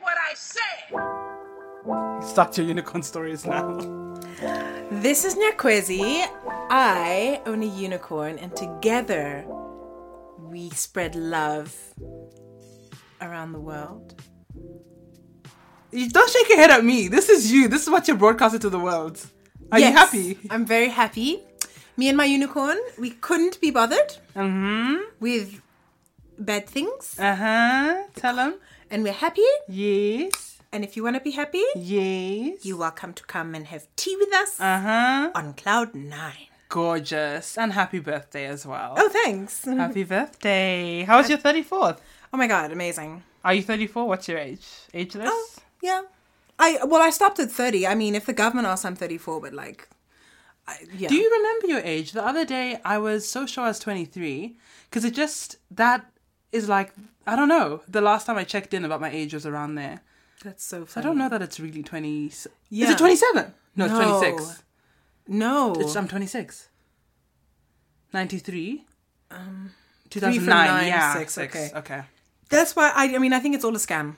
what I said. Start your unicorn stories now. This is Nyakwezi. I own a unicorn, and together we spread love around the world. You don't shake your head at me. This is you. This is what you're broadcasting to the world. Are you happy? I'm very happy. Me and my unicorn, we couldn't be bothered Mm-hmm. with bad things, Uh-huh. Tell him. And we're happy. Yes. And if you want to be happy, Yes. you're welcome to come and have tea with us Uh-huh. on Cloud Nine. Gorgeous. And happy birthday as well. Oh, thanks. Happy birthday. How was your 34th? Oh my god, amazing. Are you 34? What's your age? Ageless? Oh, yeah. I well, I stopped at thirty. I mean, if the government asks, I'm thirty-four, but like, yeah. Do you remember your age? The other day, I was so sure I was 23 because it just, that is like, I don't know. The last time I checked in about my age was around there. That's so I don't know that it's really 20. Yeah. Is it 27? No, it's No. 26. No. It's, I'm twenty six. Ninety three. Um. Two thousand nine. yeah. six, six. okay. Okay. That's why I. I mean, I think it's all a scam.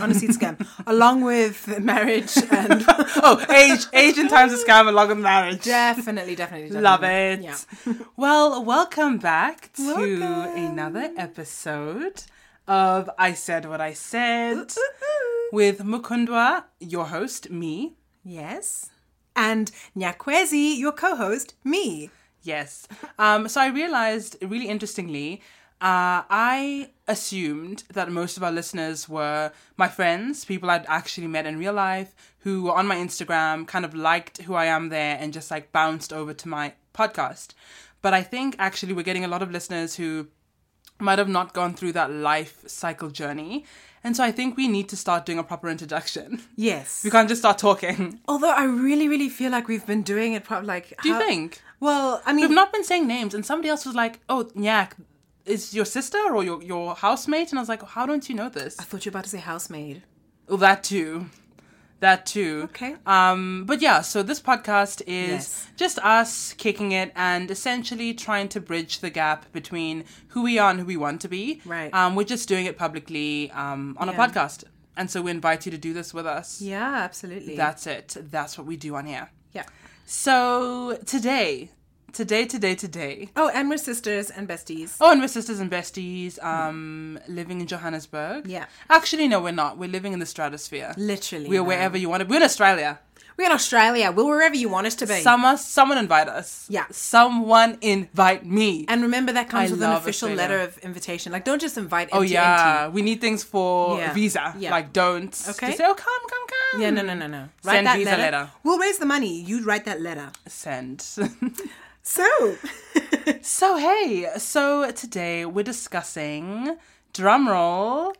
Honestly, it's a scam. Along with marriage and Oh, age, age in times of scam along with marriage. definitely, definitely, definitely. Love it. Yeah. Well, welcome back to Welcome. another episode of I Said What I Said with Mukundwa, your host, me. Yes. And Nyakwezi, your co-host, me. Yes. Um, so I realized, really interestingly, uh, I assumed that most of our listeners were my friends, people I'd actually met in real life, who were on my Instagram, kind of liked who I am there, and just like bounced over to my podcast. But I think actually we're getting a lot of listeners who might have not gone through that life cycle journey. And so I think we need to start doing a proper introduction. Yes. We can't just start talking. Although I really, really feel like we've been doing it probably like. Do you think? Well, I mean, We've not been saying names, and somebody else was like, "Oh, Nyak, is your sister or your your housemate?" And I was like, "How don't you know this?" I thought you were about to say housemaid. Well, that too, that too. Okay. Um, but yeah, so this podcast is Yes. just us kicking it and essentially trying to bridge the gap between who we are and who we want to be. Right. Um, we're just doing it publicly um, on a podcast, and so we invite you to do this with us. Yeah, absolutely. That's it. That's what we do on here. yeah. So today, today, today, today. Oh, and we're sisters and besties. Oh, and we're sisters and besties, um, living in Johannesburg. Yeah. Actually, no, we're not. We're living in the stratosphere. Literally. We're man. wherever you want to. We're in Australia. We're in Australia. We're wherever you want us to be. Someone, someone invite us. Yeah. Someone invite me. and remember that comes I with an official Australia. letter of invitation. Like, don't just invite oh yeah, empty. we need things for Yeah. visa. Yeah. Like don't. Okay. Just say, oh come, come, come. Yeah, no, no, no, no. Send visa letter. We'll raise the money. You write that letter. Send. So, so hey, so today we're discussing drumroll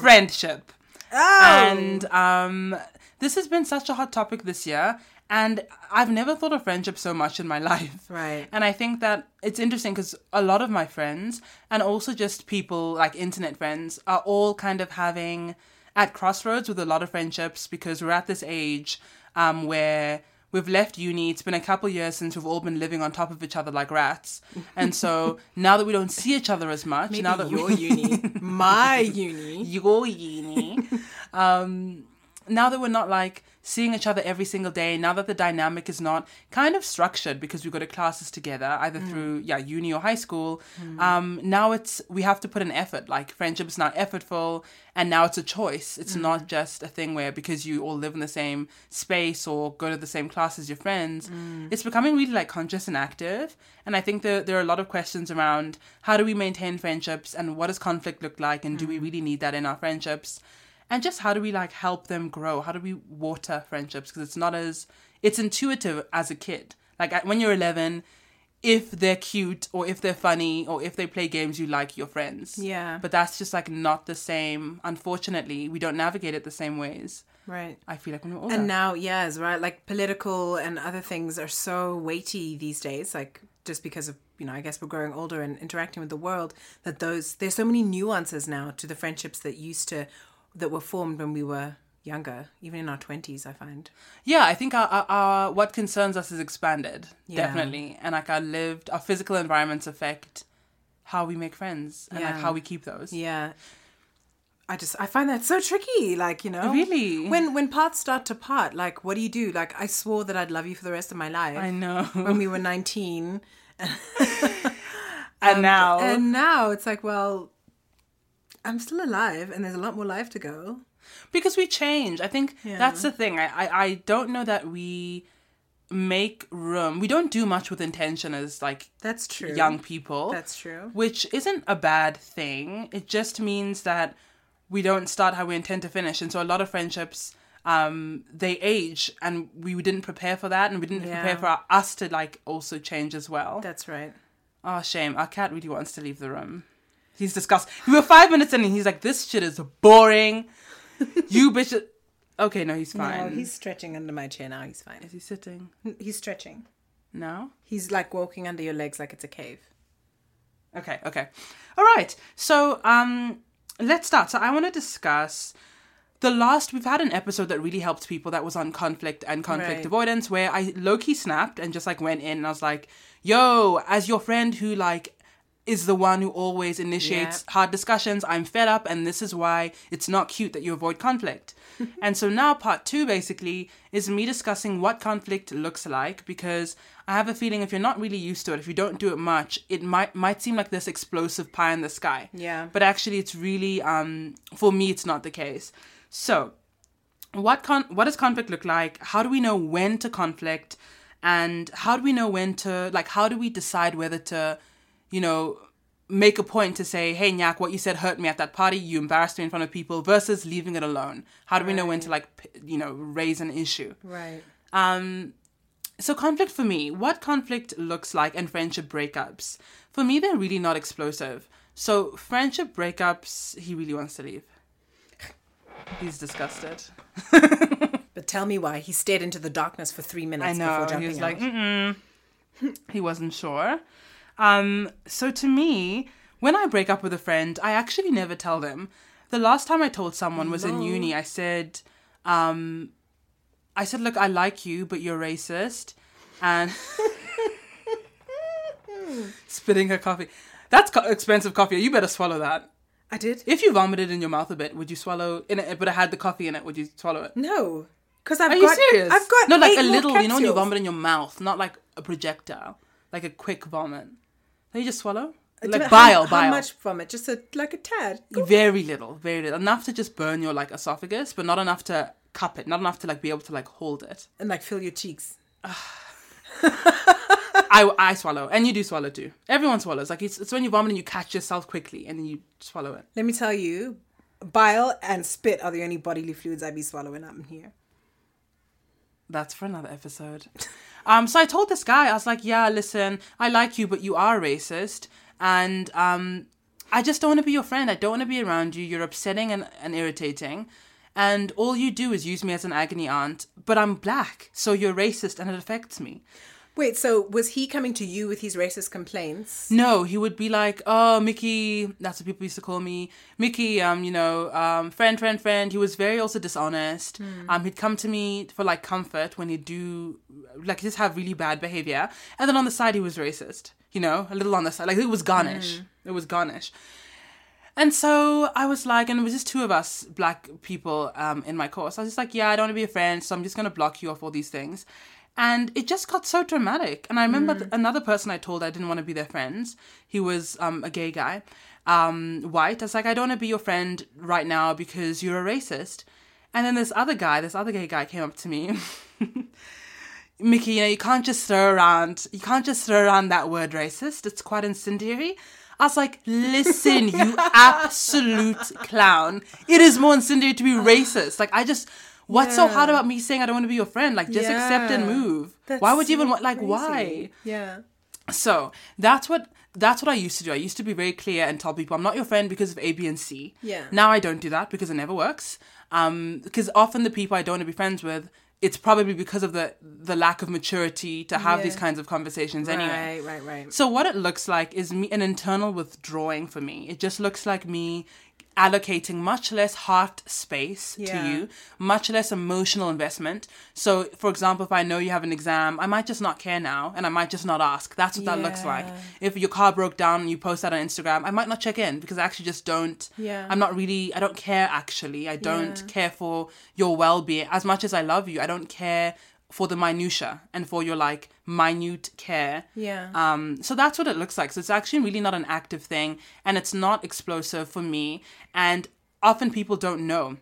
friendship. oh, and um, this has been such a hot topic this year and i've never thought of friendship so much in my life Right. and i think that it's interesting because a lot of my friends and also just people like internet friends are all kind of having at crossroads with a lot of friendships because we're at this age um, where we've left uni it's been a couple years since we've all been living on top of each other like rats and so now that we don't see each other as much maybe now that your we- uni, my uni. your uni. um, now that we're not like seeing each other every single day, now that the dynamic is not kind of structured because we go to classes together, either mm. through yeah uni or high school. Mm. Um, now it's we have to put an effort. Like friendship is now effortful, and now it's a choice. It's mm. not just a thing where because you all live in the same space or go to the same class as your friends. It's becoming really like conscious and active. And I think that there are a lot of questions around how do we maintain friendships and what does conflict look like and do we really need that in our friendships and just how do we like help them grow how do we water friendships because it's not as it's intuitive as a kid like at- when you're 11 if they're cute or if they're funny or if they play games you like your friends Yeah. but that's just like not the same unfortunately we don't navigate it the same ways Right. i feel like when we're older And now, yes, right. Like political and other things are so weighty these days. Like just because of you know, I guess we're growing older and interacting with the world. That those there's so many nuances now to the friendships that used to that were formed when we were younger, even in our twenties. I find. yeah i think our, our, our what concerns us is expanded Yeah. definitely and like our lived our physical environments affect how we make friends and like how we keep those Yeah. I just I find that so tricky. Like you know, Really? when when parts start to part, like what do you do? Like I swore that I'd love you for the rest of my life. I know. when we were nineteen, and um, now, and now it's like, well, I'm still alive, and there's a lot more life to go. because we change. I think that's the thing. I, I I don't know that we make room. We don't do much with intention as like That's true. young people. That's true. Which isn't a bad thing. It just means that we don't start how we intend to finish. And so a lot of friendships um they age and we didn't prepare for that and we didn't Yeah. prepare for us to like also change as well. That's right. Oh shame. Our cat really wants to leave the room. He's disgusted. We were five minutes in and he's like, This shit is boring. you bitch Okay, no, he's fine. No, he's stretching under my chair now. He's fine. is he sitting? He's stretching. No? He's like walking under your legs like it's a cave. Okay, okay. All right. So, um, let's start. So, I want to discuss the last. We've had an episode that really helped people that was on conflict and conflict Right. avoidance, where I low key snapped and just like went in and I was like, "Yo, as your friend who like." Is the one who always initiates Yeah. hard discussions. I'm fed up, and this is why it's not cute that you avoid conflict. and so now, part two basically is me discussing what conflict looks like because I have a feeling if you're not really used to it, if you don't do it much, it might might seem like this explosive pie in the sky. Yeah. But actually, it's really um for me, it's not the case. So, what con what does conflict look like? How do we know when to conflict? And how do we know when to like how do we decide whether to, you know, make a point to say, "Hey, Nyak, what you said hurt me at that party. You embarrassed me in front of people." Versus leaving it alone. How do we know when to like, you know, raise an issue? Right. Um, so conflict for me, what conflict looks like and friendship breakups. For me, they're really not explosive. So friendship breakups, he really wants to leave. He's disgusted. But tell me why he stared into the darkness for three minutes I know. before jumping He was out. like, mm he wasn't sure. Um, so to me, when I break up with a friend, I actually never tell them. The last time I told someone was in uni. I said, um, I said, look, I like you, but you're racist, and spitting her coffee. That's co- expensive coffee. You better swallow that. I did. If you vomited in your mouth a bit, would you swallow in it? But it had the coffee in it. Would you swallow it? No, because I've Are got. you serious? I've got no, like a little. You know when you vomit in your mouth, not like a projectile, like a quick vomit. You just swallow, uh, don't like know bile, how, bile. How much it? Just a like a tad. Very little, very little. Enough to just burn your like esophagus, but not enough to cup it. Not enough to like be able to like hold it. and like fill your cheeks. I I swallow, and you do swallow too. Everyone swallows. Like it's it's when you vomit and you catch yourself quickly, and then you swallow it. Let me tell you, bile and spit are the only bodily fluids I be swallowing up in here. That's for another episode. Um, so I told this guy, I was like, yeah, listen, I like you, but you are racist. And um, I just don't want to be your friend. I don't want to be around you. You're upsetting and, and irritating. And all you do is use me as an agony aunt. But I'm black, so you're racist and it affects me. Wait, so was he coming to you with his racist complaints? No, he would be like, "Oh, Mickey," that's what people used to call me. Mickey, um, you know, um, friend, friend, friend. He was very also dishonest. Um, he'd come to me for like comfort when he'd do, like, just have really bad behavior, and then on the side he was racist. You know, a little on the side, like it was garnish. It was garnish. And so I was like, and it was just two of us black people um, in my course. I was just like, yeah, I don't want to be a friend, so I'm just going to block you off all these things. And it just got so dramatic. And I remember th- another person I told I didn't want to be their friends. He was um, a gay guy, um, white. I was like, I don't want to be your friend right now because you're a racist. And then this other guy, this other gay guy came up to me. Mickey, you know, you can't just throw around, you can't just throw around that word racist. It's quite incendiary. I was like, listen, you absolute clown. It is more incendiary to be racist. Like, I just, what's so hard about me saying I don't want to be your friend? Like, just accept and move. That's why would you even want, like, crazy. why? Yeah. So that's what that's what I used to do. I used to be very clear and tell people I'm not your friend because of A, B, and C. Yeah. Now I don't do that because it never works. Um, because often the people I don't want to be friends with, it's probably because of the the lack of maturity to have Yeah. these kinds of conversations anyway. Right, right, right. So what it looks like is me an internal withdrawing for me. It just looks like me allocating much less heart space Yeah. to you, much less emotional investment. So, for example, if I know you have an exam, I might just not care now and I might just not ask. That's what that looks like. If your car broke down and you post that on Instagram, I might not check in because I actually just don't. Yeah. I'm not really, I don't care actually. I don't Yeah. care for your well being. As much as I love you, I don't care for the minutia and for your like minute care. Yeah. Um, so that's what it looks like. So it's actually really not an active thing and it's not explosive for me. And often people don't know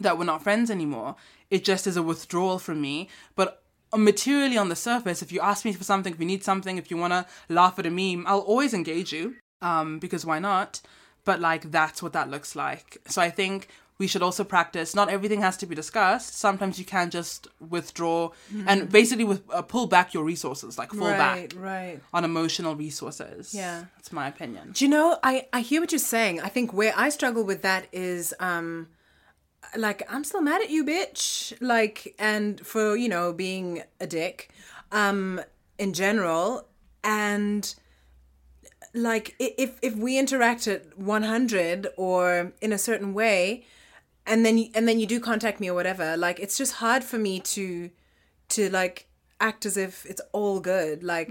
that we're not friends anymore. It just is a withdrawal from me. But materially on the surface, if you ask me for something, if you need something, if you want to laugh at a meme, I'll always engage you um, because why not? But like that's what that looks like. So I think we should also practice. Not everything has to be discussed. Sometimes you can just withdraw and basically with uh, pull back your resources, like fall right, back right. on emotional resources. Yeah. that's my opinion. Do you know, I, I hear what you're saying. I think where I struggle with that is um like I'm still mad at you, bitch. Like and for, you know, being a dick um in general and like if if we interact at 100 or in a certain way and then you, and then you do contact me or whatever, like it's just hard for me to to like act as if it's all good. Like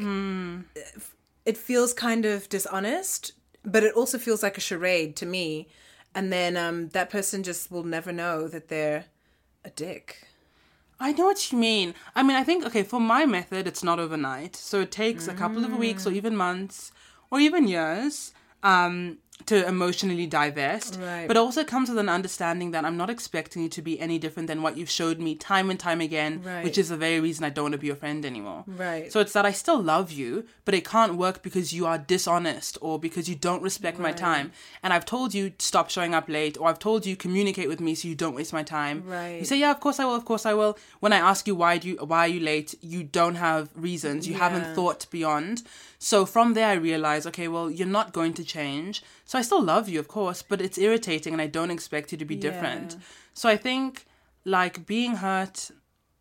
it feels kind of dishonest, but it also feels like a charade to me. And then um, that person just will never know that they're a dick. I know what you mean. I mean, I think okay for my method, it's not overnight, so it takes a couple of weeks or even months or even years um, to emotionally divest. Right. But also comes with an understanding that I'm not expecting you to be any different than what you've showed me time and time again, Right. which is the very reason I don't want to be your friend anymore. Right. So it's that I still love you, but it can't work because you are dishonest or because you don't respect my time. And I've told you stop showing up late, or I've told you communicate with me so you don't waste my time. Right. You say, yeah, of course I will, of course I will. When I ask you why do you why are you late, you don't have reasons. You haven't thought beyond. So from there I realize, okay, well, you're not going to change. So I still love you, of course, but it's irritating and I don't expect you to be different. Yeah. So I think like being hurt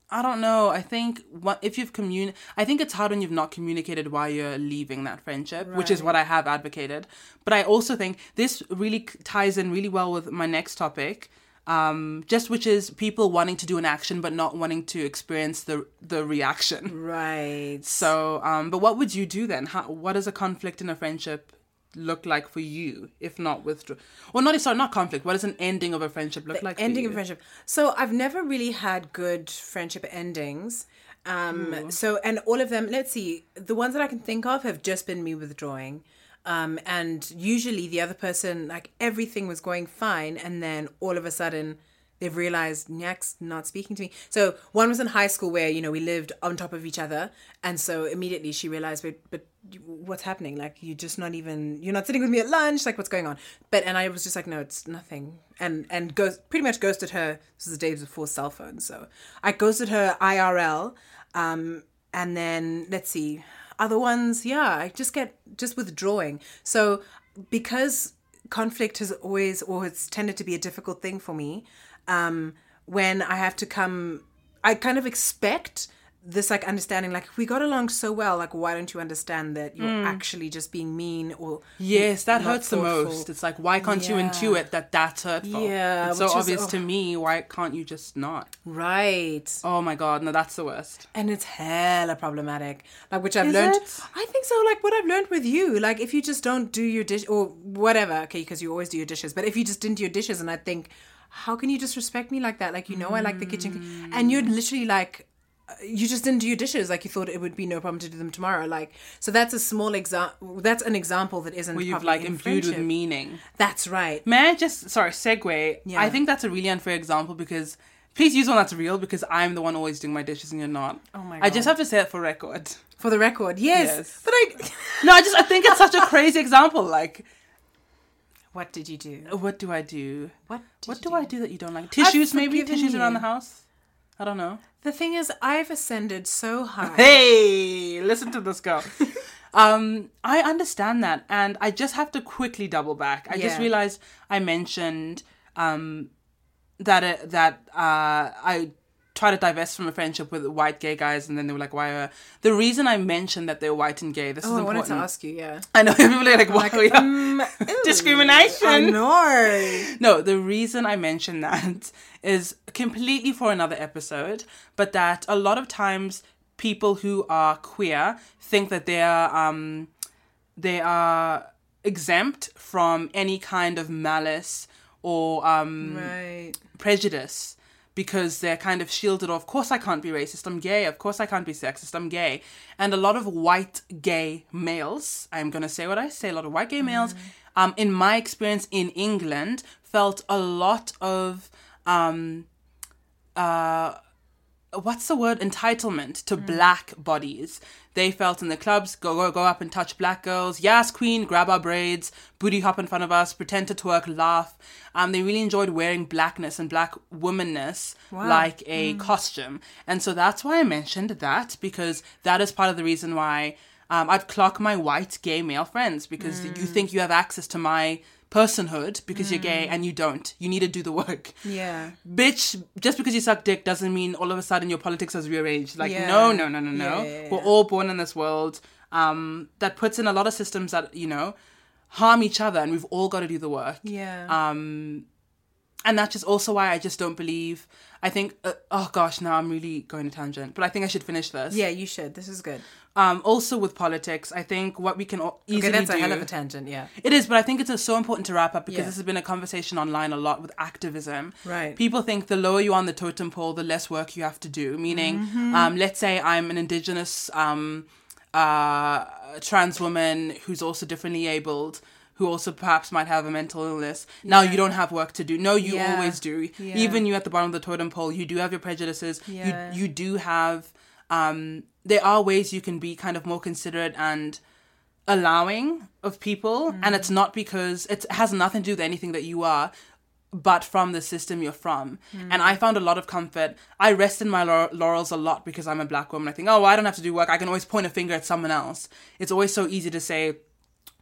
I don't know. I think what if you've commun I think it's hard when you've not communicated why you're leaving that friendship, which is what I have advocated. But I also think this really ties in really well with my next topic. Um, just which is people wanting to do an action but not wanting to experience the the reaction. Right. So, um, but what would you do then? How, what does a conflict in a friendship look like for you, if not withdraw? Well, not sorry, not conflict. What does an ending of a friendship look like? for ending of friendship. So I've never really had good friendship endings. Um, so and all of them, let's see, the ones that I can think of have just been me withdrawing. Um, and usually the other person, like everything was going fine, and then all of a sudden they've realized Nyak's not speaking to me. So one was in high school where you know we lived on top of each other, and so immediately she realized, but but what's happening? Like you're just not even you're not sitting with me at lunch. Like what's going on? But and I was just like, no, it's nothing. And and ghost pretty much ghosted her. This is the days before cell phones, so I ghosted her IRL. Um, and then let's see other ones. Yeah, I just get just withdrawing. So because conflict has always or it's tended to be a difficult thing for me um when i have to come i kind of expect this like understanding like we got along so well like why don't you understand that you're actually just being mean or Yes, that hurts the most. It's like, why can't you intuit that that's hurtful? Yeah, It's so is- obvious oh. to me. Why can't you just not? right Oh my god, no, that's the worst. and it's hella problematic like which i've Is learned it? i think so like what i've learned with you like if you just don't do your dish or whatever okay because you always do your dishes but if you just didn't do your dishes and i think how can you disrespect me like that like you know i like the kitchen and you're mm. literally like you just didn't do your dishes like you thought it would be no problem to do them tomorrow like so that's a small example that's an example that isn't Where you've like imbued with meaning. that's right May I just sorry segue? Yeah. I think that's a really unfair example because please use one that's real because I'm the one always doing my dishes and you're not. Oh my I just have to say it for record. for the record yes, Yes. but i No, I just I think it's such a crazy example. Like, what did you do what do I do? what What you do I do that you don't like? Tissues, maybe tissues around the house. I don't know. the thing is i've ascended so high Hey, listen to this girl. um, I understand that, and I just have to quickly double back. I just realized I mentioned um that it, that uh I try to divest from a friendship with white gay guys, and then they were like, "Why?" Are... The reason I mentioned that they're white and gay. This Oh, is I important. wanted to ask you, yeah. I know people are like, "Wow, yeah." Um, ew. Discrimination. I know. No, the reason I mentioned that is completely for another episode, but that a lot of times people who are queer think that they are um they are exempt from any kind of malice or um Right. prejudice because they're kind of shielded of course I can't be racist, I'm gay, of course I can't be sexist, I'm gay. And a lot of white gay males, I'm gonna say what I say, a lot of white gay males, um, in my experience in England, felt a lot of um uh what's the word? Entitlement to black bodies they felt in the clubs go, go go up and touch black girls. Yes queen grab our braids booty hop in front of us pretend to twerk laugh. Um they really enjoyed wearing blackness and black womanness like a costume. And so that's why i mentioned that because that is part of the reason why um, i'd clock my white gay male friends because you think you have access to my personhood because you're gay and you don't you need to do the work Yeah. bitch, just because you suck dick doesn't mean all of a sudden your politics has rearranged. Like, Yeah. no, no, no, no, no. Yeah. We're all born in this world um, that puts in a lot of systems that, you know, harm each other, and we've all got to do the work. Yeah. Um, and that's just also why I just don't believe. I think, uh, oh gosh, now I'm really going to tangent, but I think I should finish this. yeah, you should. This is good. Um, also with politics, I think what we can easily Okay, that's do. a hell of a tangent, yeah. It is, but I think it's so important to wrap up because Yeah. this has been a conversation online a lot with activism. Right. People think the lower you are on the totem pole, the less work you have to do. Meaning, Mm-hmm. um, let's say I'm an indigenous um, uh, trans woman who's also differently abled. Who also perhaps might have a mental illness. Now you don't have work to do. No, you Yeah. always do. Yeah. Even you at the bottom of the totem pole, you do have your prejudices. Yeah. You you do have. Um, there are ways you can be kind of more considerate and allowing of people and it's not because it has nothing to do with anything that you are but from the system you're from. And i found a lot of comfort. I rest in my laurels a lot because i'm a black woman. I think oh well, i don't have to do work. I can always point a finger at someone else. It's always so easy to say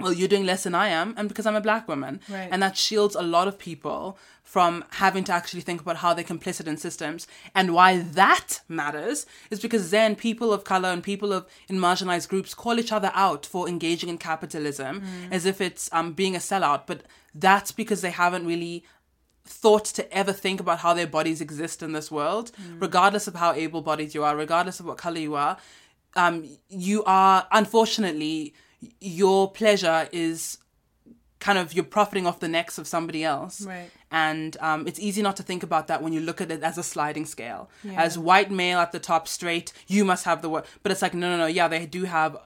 well you're doing less than i am and because i'm a black woman. Right. and that shields a lot of people from having to actually think about how they're complicit in systems. And why that matters is because then people of color and people of in marginalized groups call each other out for engaging in capitalism as if it's um, being a sellout. But that's because they haven't really thought to ever think about how their bodies exist in this world. Regardless of how able-bodied you are regardless of what color you are um, you are unfortunately your pleasure is kind of you're profiting off the necks of somebody else. Right. and um, it's easy not to think about that when you look at it as a sliding scale. As white male at the top straight you must have the work but it's like no no no yeah they do have uh,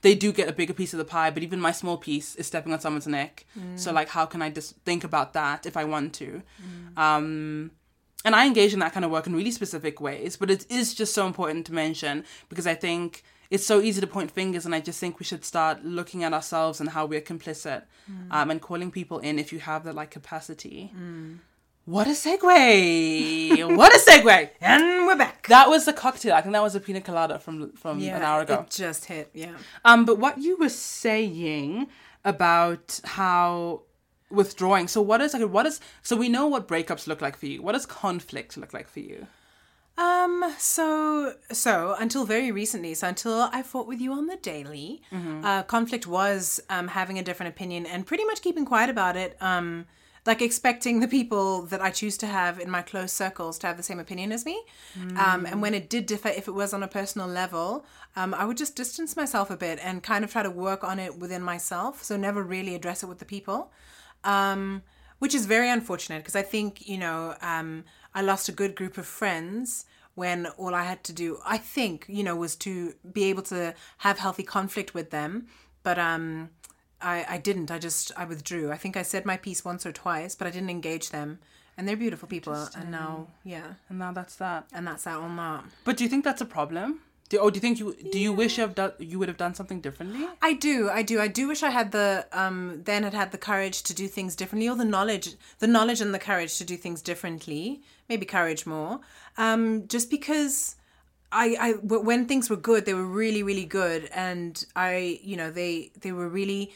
they do get a bigger piece of the pie but even my small piece is stepping on someone's neck. So like how can i just think about that if i want to? Um and I engage in that kind of work in really specific ways, but it is just so important to mention because I think it's so easy to point fingers, and I just think we should start looking at ourselves and how we're complicit, um, and calling people in if you have the like capacity. What a segue! what a segue! And we're back. That was the cocktail. I think that was a pina colada from from yeah, an hour ago. It just hit, yeah. Um, but what you were saying about how withdrawing. So what is like what is so we know what breakups look like for you. What does conflict look like for you? Um. So so until very recently, so until I fought with you on the daily, uh, conflict was um having a different opinion and pretty much keeping quiet about it. Um, like expecting the people that I choose to have in my close circles to have the same opinion as me. Um, and when it did differ, if it was on a personal level, um, I would just distance myself a bit and kind of try to work on it within myself. So never really address it with the people um, which is very unfortunate because I think you know um, I lost a good group of friends when all I had to do I think you know was to be able to have healthy conflict with them, but um, I I didn't. I just I withdrew. I think I said my piece once or twice, but I didn't engage them, and they're beautiful people, and now yeah, And now that's that. and that's that on that. But do you think that's a problem? Do, oh, do you think you do you wish you have done you would have done something differently? I do, I do, I do wish I had the um then had had the courage to do things differently, or the knowledge, the knowledge and the courage to do things differently. Maybe courage more, um, just because I, I when things were good, they were really, really good, and I, you know, they they were really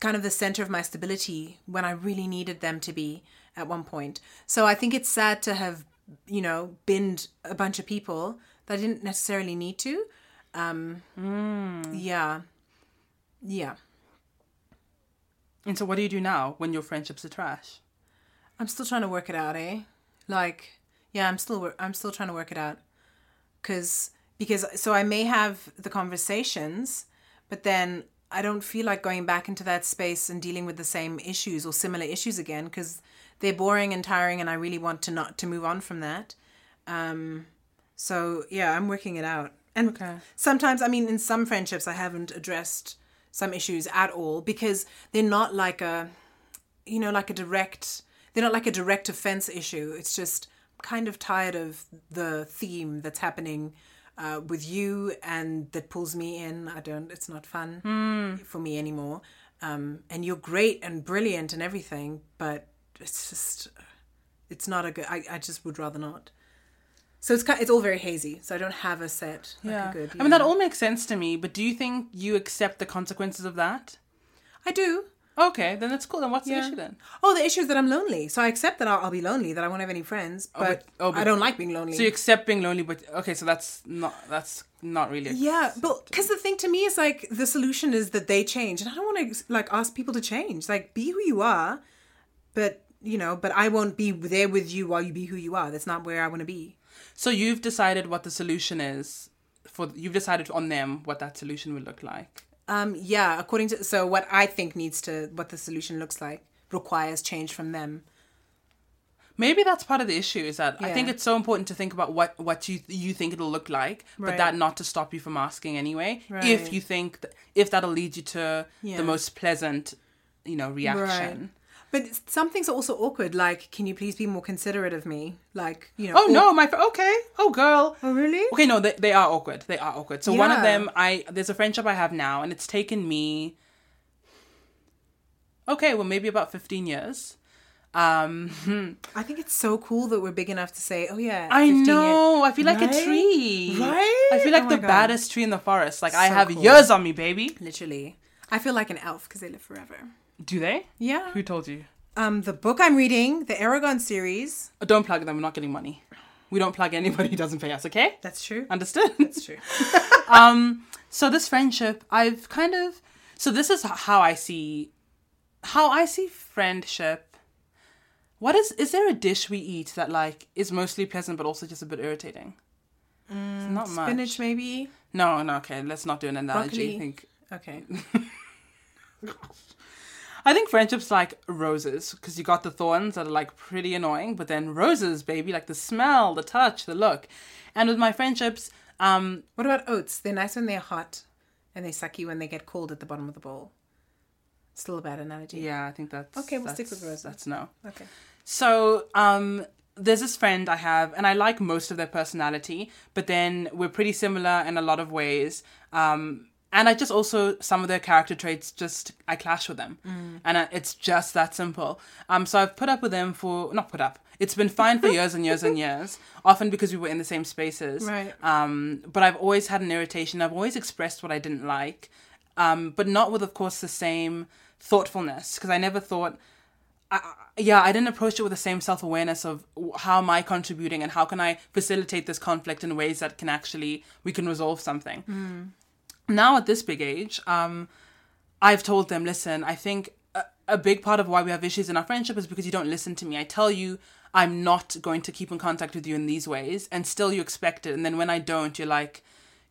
kind of the center of my stability when I really needed them to be at one point. So I think it's sad to have you know, binned a bunch of people that I didn't necessarily need to. Um, Yeah. Yeah. And so, what do you do now when your friendships are trash? I'm still trying to work it out, eh? Like, yeah, I'm still I'm still trying to work it out. Cuz because so I may have the conversations, but then I don't feel like going back into that space and dealing with the same issues or similar issues again cuz they're boring and tiring and I really want to not to move on from that. Um so yeah, I'm working it out. And Okay. sometimes I mean in some friendships I haven't addressed some issues at all because they're not like a you know, like a direct, they're not like a direct offense issue. It's just kind of tired of the theme that's happening uh, with you and that pulls me in. I don't, it's not fun for me anymore. Um, and you're great and brilliant and everything, but it's just, it's not a good, I, I just would rather not. So it's kind, it's all very hazy. So I don't have a set, like Yeah. a good. I mean, that all makes sense to me, but do you think you accept the consequences of that? I do. Okay, then that's cool. Then what's the issue then? Oh, the issue is that I'm lonely. So I accept that I'll, I'll be lonely, that I won't have any friends, oh, but, but- oh, but- I don't like being lonely. So you accept being lonely, but okay, so that's not that's not really. a- Yeah, but because the thing to me is like the solution is that they change, and I don't want to like ask people to change. Like, be who you are, but you know, but I won't be there with you while you be who you are. That's not where I want to be. So you've decided what the solution is for. You've decided on them what that solution would look like. Um, yeah, according to so what I think needs to what the solution looks like requires change from them. Maybe that's part of the issue. Is that I think it's so important to think about what what you you think it'll look like, but that not to stop you from asking anyway. Right. If you think that, if that'll lead you to Yeah. the most pleasant, you know, reaction. But some things are also awkward. Like, can you please be more considerate of me? Like, you know. Oh or- no, my okay. Oh girl. Oh really? Okay, no, they, they are awkward. They are awkward. So one of them, I there's a friendship I have now, and it's taken me. Okay, well maybe about fifteen years. Um, I think it's so cool that we're big enough to say, "Oh yeah." I 15 years. know. I feel like Right? a tree. Right? I feel like Oh the God. baddest tree in the forest. Like I have cool. years on me, baby. Literally, I feel like an elf because they live forever. Do they? Yeah. Who told you? Um, the book I'm reading, the Eragon series. Oh, don't plug them. We're not getting money. We don't plug anybody who doesn't pay us. Okay? That's true. Understood? That's true. Um, so this friendship i've kind of so this is how i see how i see friendship what is is there a dish we eat that like is mostly pleasant but also just a bit irritating It's not much Spinach, maybe. no no okay let's not do an analogy Broccoli. i think Okay. i think friendships like roses because you got the thorns that are like pretty annoying but then roses baby like the smell the touch the look and with my friendships um What about oats? They're nice when they're hot, and they suck you when they get cold at the bottom of the bowl. Still a bad analogy. yeah i think that's Okay, we'll stick with roses. that's no Okay. So, um, there's this friend I have, and I like most of their personality, but then we're pretty similar in a lot of ways. Um, and I just also some of their character traits just I clash with them, and uh, it's just that simple. Um, so I've put up with them for not put up. It's been fine for years and years and years, often because we were in the same spaces. Right. Um, but I've always had an irritation. I've always expressed what I didn't like, um, but not with, of course, the same thoughtfulness because I never thought I, yeah, I didn't approach it with the same self awareness of how am I contributing and how can I facilitate this conflict in ways that can actually we can resolve something. Now at this big age, um, I've told them, listen, I think a, a big part of why we have issues in our friendship is because you don't listen to me. I tell you I'm not going to keep in contact with you in these ways, and still you expect it, and then when I don't, you're like.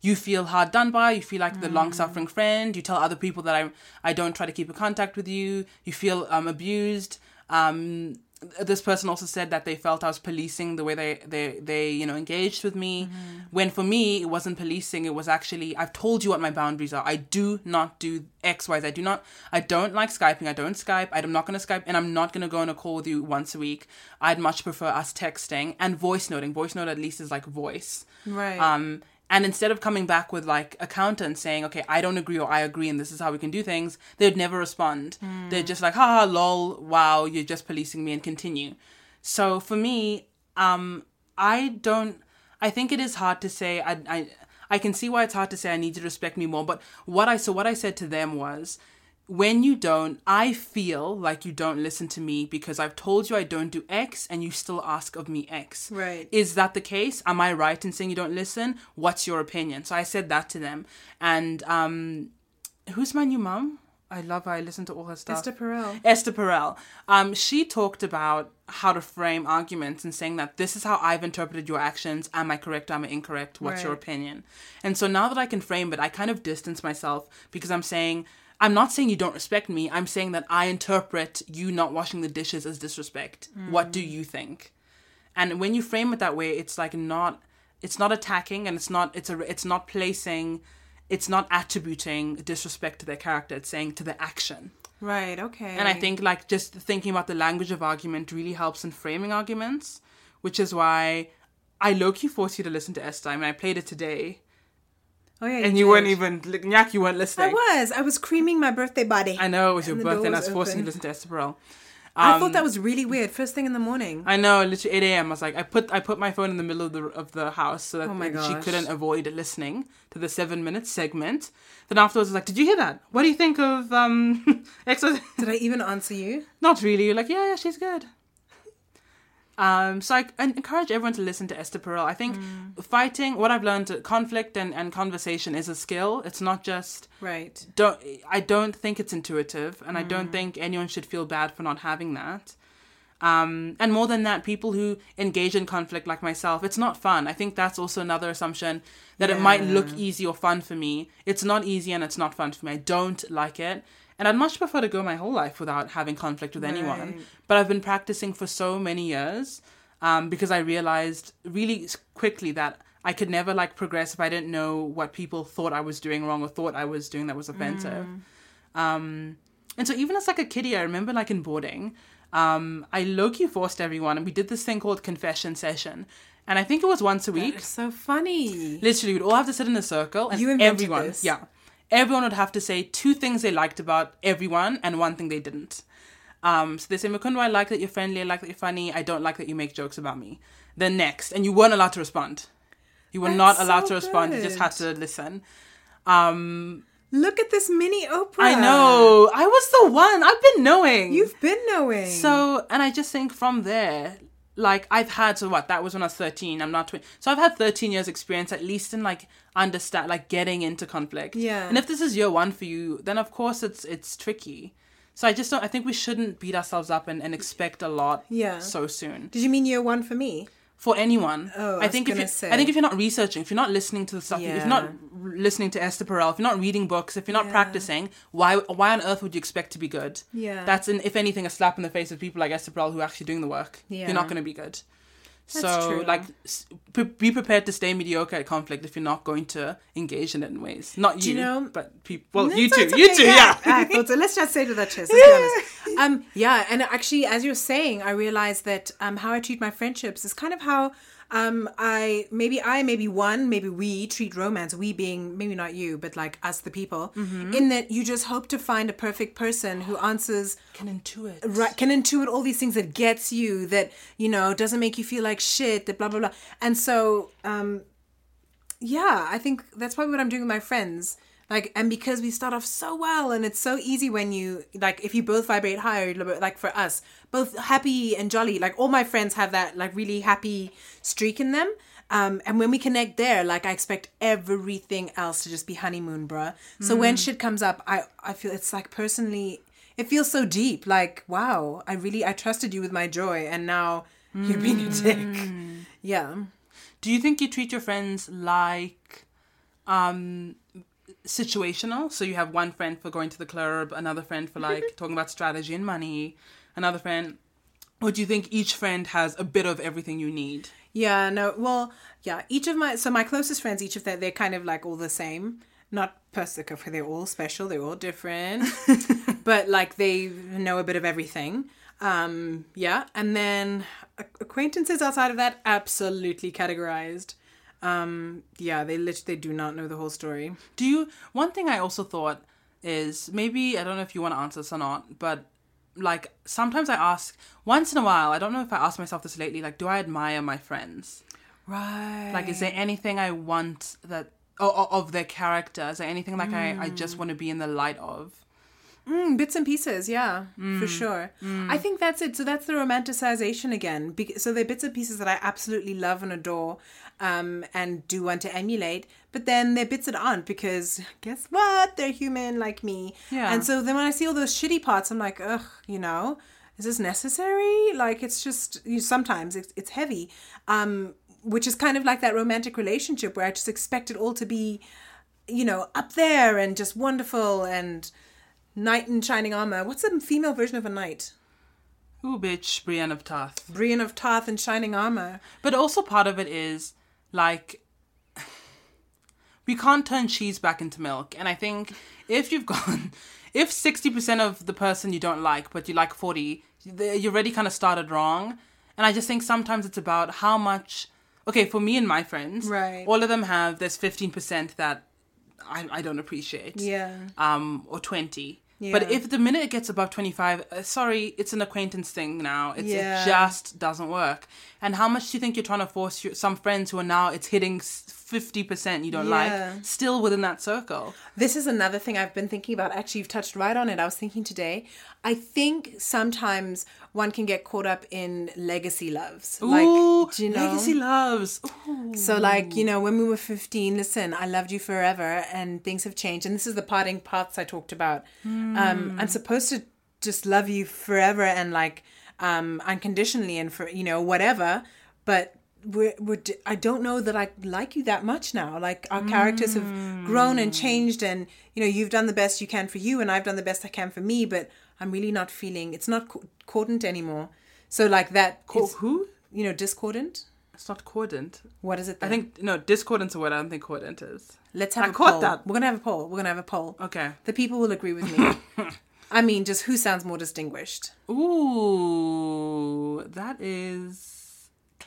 You feel hard done by. You feel like the long suffering friend. You tell other people that I I don't try to keep in contact with you. You feel um, abused. Um, this person also said that they felt I was policing the way they they they you know engaged with me. When for me it wasn't policing. It was actually I've told you what my boundaries are. I do not do X Y Z. I do not. I don't like skyping. I don't Skype. I'm not gonna Skype, and I'm not gonna go on a call with you once a week. I'd much prefer us texting and voice noting. Voice note at least is like voice. Right. Um, and instead of coming back with like a counter and saying, okay, I don't agree or I agree and this is how we can do things, they'd never respond. They're just like, haha, lol, wow, you're just policing me and continue. So for me, um, I don't, I think it is hard to say, I, I, I can see why it's hard to say I need to respect me more. But what I, so what I said to them was, when you don't, I feel like you don't listen to me because I've told you I don't do X and you still ask of me X. Right. Is that the case? Am I right in saying you don't listen? What's your opinion? So I said that to them. And um, who's my new mom? I love her. I listen to all her stuff. Esther Perel. Esther Perel. Um, she talked about how to frame arguments and saying that this is how I've interpreted your actions. Am I correct? Am I incorrect? What's your opinion? And so now that I can frame it, I kind of distance myself because I'm saying, I'm not saying you don't respect me. I'm saying that I interpret you not washing the dishes as disrespect. What do you think? And when you frame it that way, it's like not, it's not attacking and it's not, it's a, it's not placing, it's not attributing disrespect to their character. It's saying to the action. Right. Okay. And I think like just thinking about the language of argument really helps in framing arguments, which is why I low key forced you to listen to Esther. I mean, I played it today, Oh yeah. and you weren't even like, Nyak, you weren't listening. I was. I was creaming my birthday body. I know it was your And birthday, and I was forcing you to listen to Esther Perel. I Um, thought that was really weird. First thing in the morning. I know, literally eight a.m. I was like, I put I put my phone in the middle of the of the house so that Oh she couldn't avoid listening to the seven minute segment. Then afterwards, I was like, Did you hear that? What do you think of um? Did I even answer you? Not really. You're like, yeah, yeah, she's good. Um, so I, I encourage everyone to listen to Esther Perel. I think fighting, what I've learned, conflict and, and conversation is a skill. It's not just Right. don't. I don't think it's intuitive, and I don't think anyone should feel bad for not having that. Um, and more than that, people who engage in conflict like myself, it's not fun. I think that's also another assumption that it might look easy or fun for me. It's not easy and it's not fun for me. I don't like it. And I'd much prefer to go my whole life without having conflict with anyone. But I've been practicing for so many years um, because I realized really quickly that I could never like progress if I didn't know what people thought I was doing wrong or thought I was doing that was offensive. Um, and so even as like a kiddie, I remember like in boarding, um, I low key forced everyone, and we did this thing called confession session. And I think it was once a week. So funny. Literally, we'd all have to sit in a circle, and You everyone, this. yeah, everyone would have to say two things they liked about everyone and one thing they didn't. Um, so they say, Mukundwa, I like that you're friendly, I like that you're funny, I don't like that you make jokes about me. Then next, and you weren't allowed to respond. You were That's not allowed so to respond. You just had to listen. Um, Look at this mini Oprah. I know. I was the one. I've been knowing. You've been knowing. So, and I just think from there, like I've had so what that was when I was thirteen. I'm not twenty, so I've had thirteen years experience at least in like understand like getting into conflict. Yeah. And if this is year one for you, then of course it's it's tricky. So I just don't. I think we shouldn't beat ourselves up and, and expect a lot. Yeah. So soon Did you mean year one for me? for anyone. Oh, I I think if you, say. I think if you're not researching, if you're not listening to the stuff, if you're not listening to Esther Perel, if you're not reading books, if you're not Yeah. practicing, why why on earth would you expect to be good? Yeah. That's an, if anything a slap in the face of people like Esther Perel who are actually doing the work. Yeah. You're not going to be good. That's so true. like pre- be prepared to stay mediocre at conflict if you're not going to engage in it in ways. Not you, you know- but people. Well, you too. it's You too. Yeah. I thought so. Let's just say to that chest. Honest. Um, yeah, and actually, as you're saying, I realized that um, how I treat my friendships is kind of how um, I maybe I maybe one maybe we treat romance. We being maybe not you, but like us, the people. Mm-hmm. In that you just hope to find a perfect person who answers Can intuit. right can intuit all these things that gets you that you know doesn't make you feel like shit that blah blah blah and so um yeah i think that's probably what i'm doing with my friends like and because we start off so well and it's so easy when you like if you both vibrate higher like for us both happy and jolly like all my friends have that like really happy streak in them um, and when we connect there, like I expect everything else to just be honeymoon, bruh. So when shit comes up, I I feel it's like personally, it feels so deep. Like wow, I really I trusted you with my joy, and now you're being a dick. Yeah. Do you think you treat your friends like um situational? So you have one friend for going to the club, another friend for like talking about strategy and money, another friend or do you think each friend has a bit of everything you need? Yeah, no. Well, yeah. Each of my so my closest friends, each of them, they're kind of like all the same. Not Persica, for they're all special. They're all different, but like they know a bit of everything. Um, yeah, and then acquaintances outside of that, absolutely categorized. Um, yeah, they literally do not know the whole story. Do you one thing I also thought is maybe I don't know if you want to answer this or not, but like sometimes I ask once in a while, I don't know if I ask myself this lately, like do I admire my friends? Right. Like is there anything I want that o- o- of their character? Is there anything like I, I just want to be in the light of? Mm, bits and pieces, yeah, Mm. for sure. I think that's it. So that's the romanticization again. So they're bits and pieces that I absolutely love and adore, um, and do want to emulate. But then they're bits that aren't because guess what? They're human like me. Yeah. And so then when I see all those shitty parts, I'm like, ugh, you know, is this necessary? Like it's just you. Sometimes it's it's heavy, um, which is kind of like that romantic relationship where I just expect it all to be you know, up there and just wonderful and knight in shining armor. What's the female version of a knight? Ooh, bitch, Brienne of Tarth. Brienne of Tarth in shining armor. But also part of it is like we can't turn cheese back into milk. And I think if you've gone, if 60% of the person you don't like, but you like 40, the- you already kind of started wrong. And I just think sometimes it's about how much, okay, for me and my friends, Right. all of them have, there's 15% that I, I don't appreciate. Yeah. Um, or 20. But if the minute it gets above 25, uh, sorry, it's an acquaintance thing now. It's, Yeah. It just doesn't work. And how much do you think you're trying to force your, some friends who are now, it's hitting 50% you don't Yeah. like, still within that circle? This is another thing I've been thinking about. Actually, you've touched right on it. I was thinking today. I think sometimes one can get caught up in legacy loves. Ooh, like, do you know? legacy loves. Ooh. So, like, you know, when we were 15, listen, I loved you forever and things have changed. And this is the parting parts I talked about. Um, I'm supposed to just love you forever and, like, um, unconditionally and for, you know, whatever. But we're, we're, d- I don't know that I like you that much now. Like, our characters have grown and hmm. changed. And, you know, you've done the best you can for you and I've done the best I can for me. But I'm really not feeling, it's not co- cordant anymore. So, like, that, Co- who? you know, discordant. It's not cordant. What is it? I think, no, discordant's a word. I don't think cordant is. Let's have I a caught poll. that. We're gonna have a poll. We're gonna have a poll. Okay. The people will agree with me. I mean, just who sounds more distinguished? Ooh, that is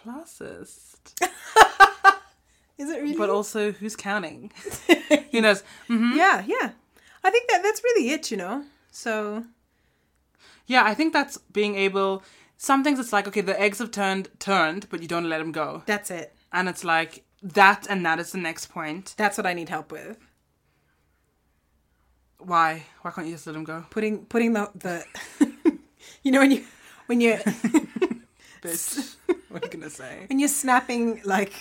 classist. Is it really? But also, who's counting? Who knows? Mhm. yeah, yeah. I think that that's really it. You know. So Yeah, I think that's being able. Some things it's like okay, the eggs have turned turned, but you don't let them go, that's it. and it's like that, and that is the next point. That's what I need help with. Why? Why can't you just let them go? Putting putting the the. you know when you when you What are you gonna say? when you're snapping like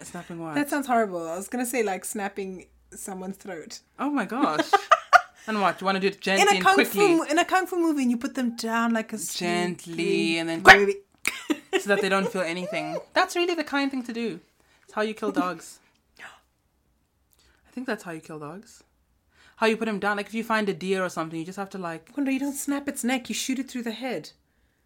Snapping what? that sounds horrible. I was gonna say like snapping someone's throat oh my gosh. and what? You want to do it in gently a and kung quickly, fu in a kung fu movie, and you put them down like a gently, and then Baby. so that they don't feel anything. That's really the kind thing to do. It's how you kill dogs. I think that's how you kill dogs. How you put them down. Like if you find a deer or something, you just have to like. Wonder you don't snap its neck. You shoot it through the head.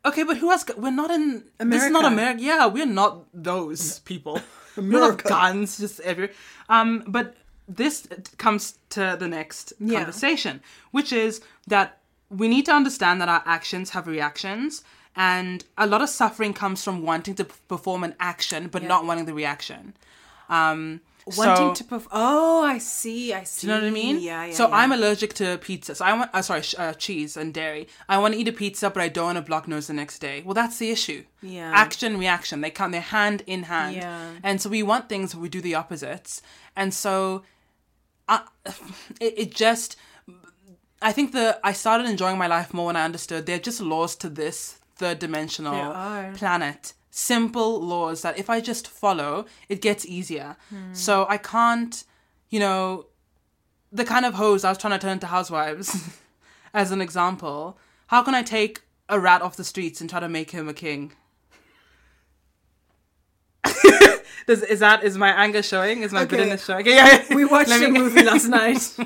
Okay, but who has? gu- We're not in. This is not America. America. Yeah, we're not those people. we don't have America. guns just everywhere. Um, but this comes to the next Yeah. conversation, which is that we need to understand that our actions have reactions, and a lot of suffering comes from wanting to p- perform an action but not wanting the reaction. Um, Wanting so- to perf- Oh, I see. I see. do you know what I mean? Yeah, yeah. So yeah. I'm allergic to pizza. So I want, uh, sorry, sh- uh, cheese and dairy. I want to eat a pizza, but I don't want to block nose the next day. Well, that's the issue. Yeah. Action, reaction. They come. They're hand in hand. Yeah. And so we want things, but we do the opposites. And so, I, it, it just. I think the I started enjoying my life more when I understood they're just laws to this third dimensional planet. Simple laws that if I just follow, it gets easier. Hmm. So I can't, you know, the kind of hose I was trying to turn to housewives as an example. How can I take a rat off the streets and try to make him a king? Does, is that is my anger showing? Is my Okay. bitterness showing? Okay, yeah, yeah. We watched a movie last night.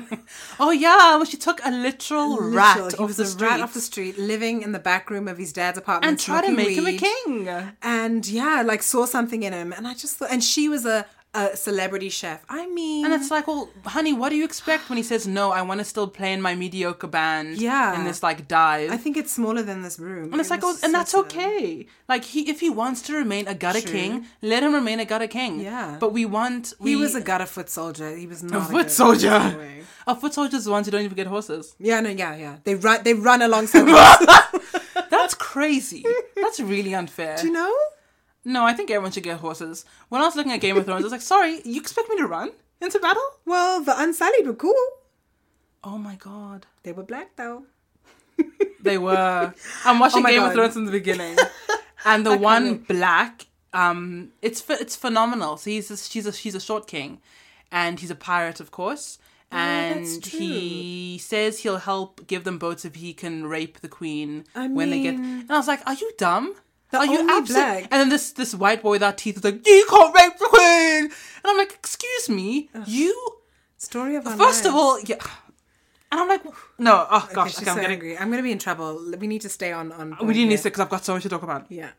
Oh yeah, well she took a literal, rat Literal, off he was the a street rat off the street, living in the back room of his dad's apartment, and try to make him a king. And yeah, like saw something in him, and I just thought, and she was a, a celebrity chef. I mean, And it's like, well, honey, what do you expect when he says no? I want to still play in my mediocre band. Yeah. In this like dive. I think it's smaller than this room. and it's like, oh, and that's okay. Like he, if he wants to remain a gutter True. king, let him remain a gutter king. Yeah. But we want. He was a gutter foot soldier. He was not a, foot good- soldier. Anyway. A foot soldiers the ones who don't even get horses. Yeah, no, yeah, yeah. They run. They run alongside. That's crazy. That's really unfair. Do you know? No, I think everyone should get horses. When I was looking at Game of Thrones, I was like, sorry, you expect me to run into battle? Well, the unsullied were cool. Oh my god. They were black though. They were. I'm watching Oh Game of Thrones from the beginning, and the one black, um, it's it's phenomenal. So he's a, she's a she's a short king, and he's a pirate, of course. And Oh, he says he'll help give them boats if he can rape the queen I when they get. And I was like, "Are you dumb? The Are you only abso-" black- And then this this white boy without teeth is like, "You can't rape the queen," and I'm like, "Excuse me, you." Story of our First of all, yeah. And I'm like, no, oh Okay, gosh, she's okay, I'm so getting. angry. I'm gonna be in trouble. We need to stay on on. We point need to because I've got so much to talk about. Yeah.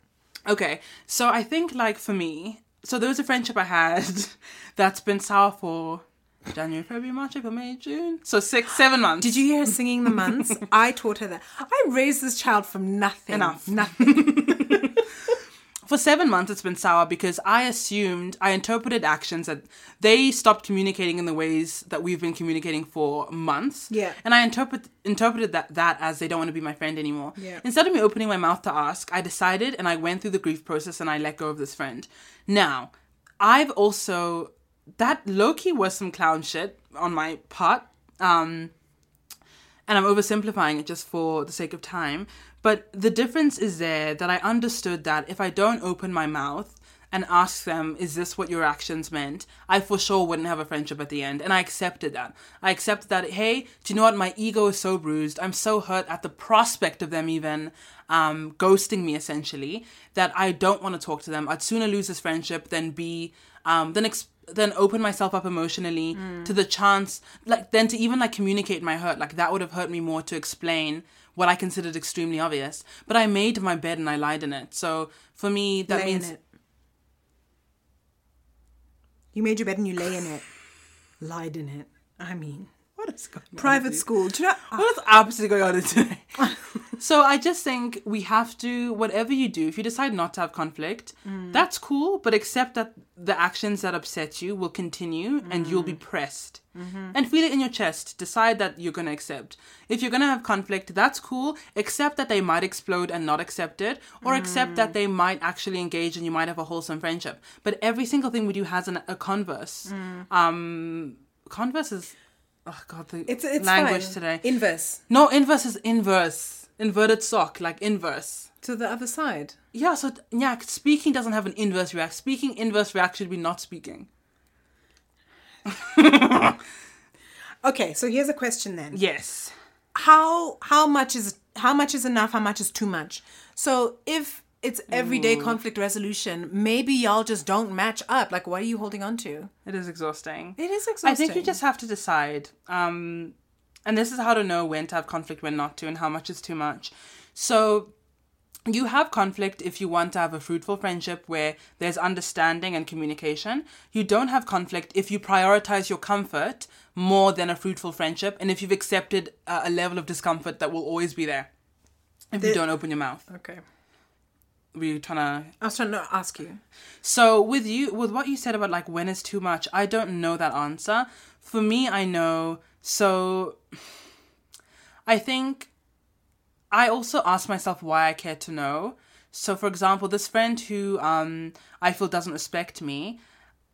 Okay, so I think like for me, so there was a friendship I had that's been sour for January, February, March, April, May, June. So six, seven months. Did you hear her singing the months? I taught her that. I raised this child from nothing. Enough. Nothing. For seven months, it's been sour because I assumed I interpreted actions that they stopped communicating in the ways that we've been communicating for months. Yeah. and I interpret interpreted that that as they don't want to be my friend anymore. Yeah. Instead of me opening my mouth to ask, I decided and I went through the grief process and I let go of this friend. Now, I've also that lowkey was some clown shit on my part. Um, and I'm oversimplifying it just for the sake of time. But the difference is there that I understood that if I don't open my mouth and ask them, is this what your actions meant? I for sure wouldn't have a friendship at the end. And I accepted that. I accepted that, hey, do you know what? My ego is so bruised. I'm so hurt at the prospect of them even um, ghosting me essentially that I don't want to talk to them. I'd sooner lose this friendship than be, um, than ex- then open myself up emotionally to the chance like then to even like communicate my hurt like that would have hurt me more to explain what i considered extremely obvious but i made my bed and i lied in it so for me that lay in means it. You made your bed and you lay in it. Lied in it. I mean, what is going on private school. Do you know? What's absolutely going on today? so I just think we have to, whatever you do, if you decide not to have conflict, mm. that's cool, but accept that the actions that upset you will continue and you'll be mm. pressed. Mm-hmm. And feel it in your chest. Decide that you're going to accept. If you're going to have conflict, that's cool. Accept that they might explode and not accept it, or accept that mm. they might actually engage and you might have a wholesome friendship. But every single thing we do has an, a converse. Um, converse is. Oh god, the It's it's language fine. today. Inverse No, inverse is inverse. Inverted sock, like inverse. to the other side. Yeah, so yeah, speaking doesn't have an inverse react. Speaking inverse react should be not speaking. Okay, so here's a question then. Yes. How how much is how much is enough? How much is too much? So if it's everyday conflict resolution, maybe y'all just don't match up. Like, what are you holding on to? It is exhausting. It is exhausting. I think you just have to decide. Um, and this is how to know when to have conflict, when not to, and how much is too much. So you have conflict if you want to have a fruitful friendship where there's understanding and communication. You don't have conflict if you prioritize your comfort more than a fruitful friendship, and if you've accepted a, a level of discomfort that will always be there. If you don't open your mouth, Okay. Were you trying to I was trying to ask you. so with you, with what you said about like when is too much, I don't know that answer. For me, I know. So I think I also ask myself why I care to know. So for example, this friend who um I feel doesn't respect me,